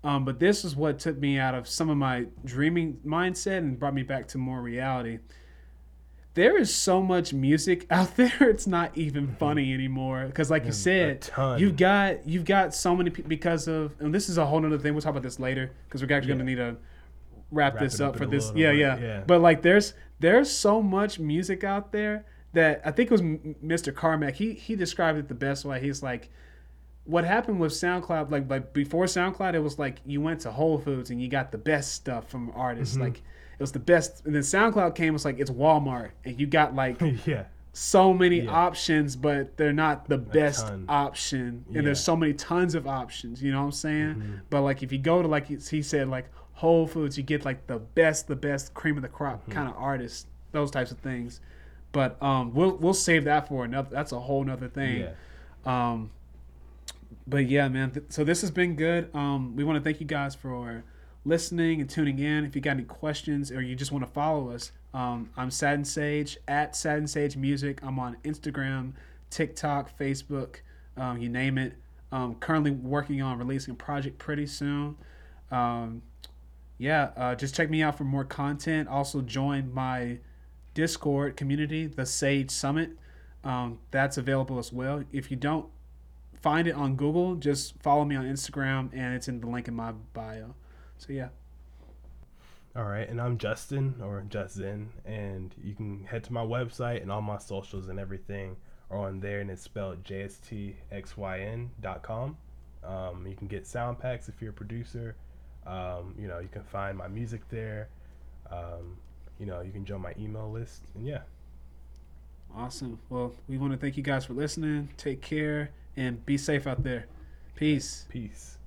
um, but this is what took me out of some of my dreaming mindset and brought me back to more reality. There is so much music out there; it's not even mm-hmm. funny anymore. Because, like you said, you've got you've got so many people because of, and this is a whole other thing. We'll talk about this later because we're actually yeah. going to need to wrap, wrap this up for this. Yeah, yeah, yeah. But like, there's there's so much music out there that I think it was Mr. Carmack. He he described it the best way. He's like what happened with SoundCloud, like like before SoundCloud, it was like you went to Whole Foods and you got the best stuff from artists. Mm-hmm. Like it was the best. And then SoundCloud came, it's like it's Walmart, and you got like yeah so many yeah. options, but they're not the best option. And yeah. there's so many tons of options. You know what I'm saying? Mm-hmm. But like if you go to like he said like Whole Foods, you get like the best, the best cream of the crop mm-hmm. kind of artists, those types of things. But um, we'll we'll save that for another. That's a whole nother thing. Yeah. Um, but yeah, man. Th- so this has been good. Um, we want to thank you guys for listening and tuning in. If you got any questions or you just want to follow us, um, I'm Satin Sage at Satin Sage Music. I'm on Instagram, TikTok, Facebook, um, you name it. Um, currently working on releasing a project pretty soon. Um, yeah, uh, just check me out for more content. Also join my Discord community, the Sage Summit. Um, that's available as well. If you don't find it on Google, just follow me on Instagram, and it's in the link in my bio. So yeah. All right, and I'm Justin or Justin, and you can head to my website and all my socials and everything are on there, and it's spelled jstxyn.com. Um, you can get sound packs if you're a producer. Um, you know, you can find my music there. Um, you know, you can join my email list, and yeah. Awesome. Well, we want to thank you guys for listening. Take care and be safe out there. Peace. Peace.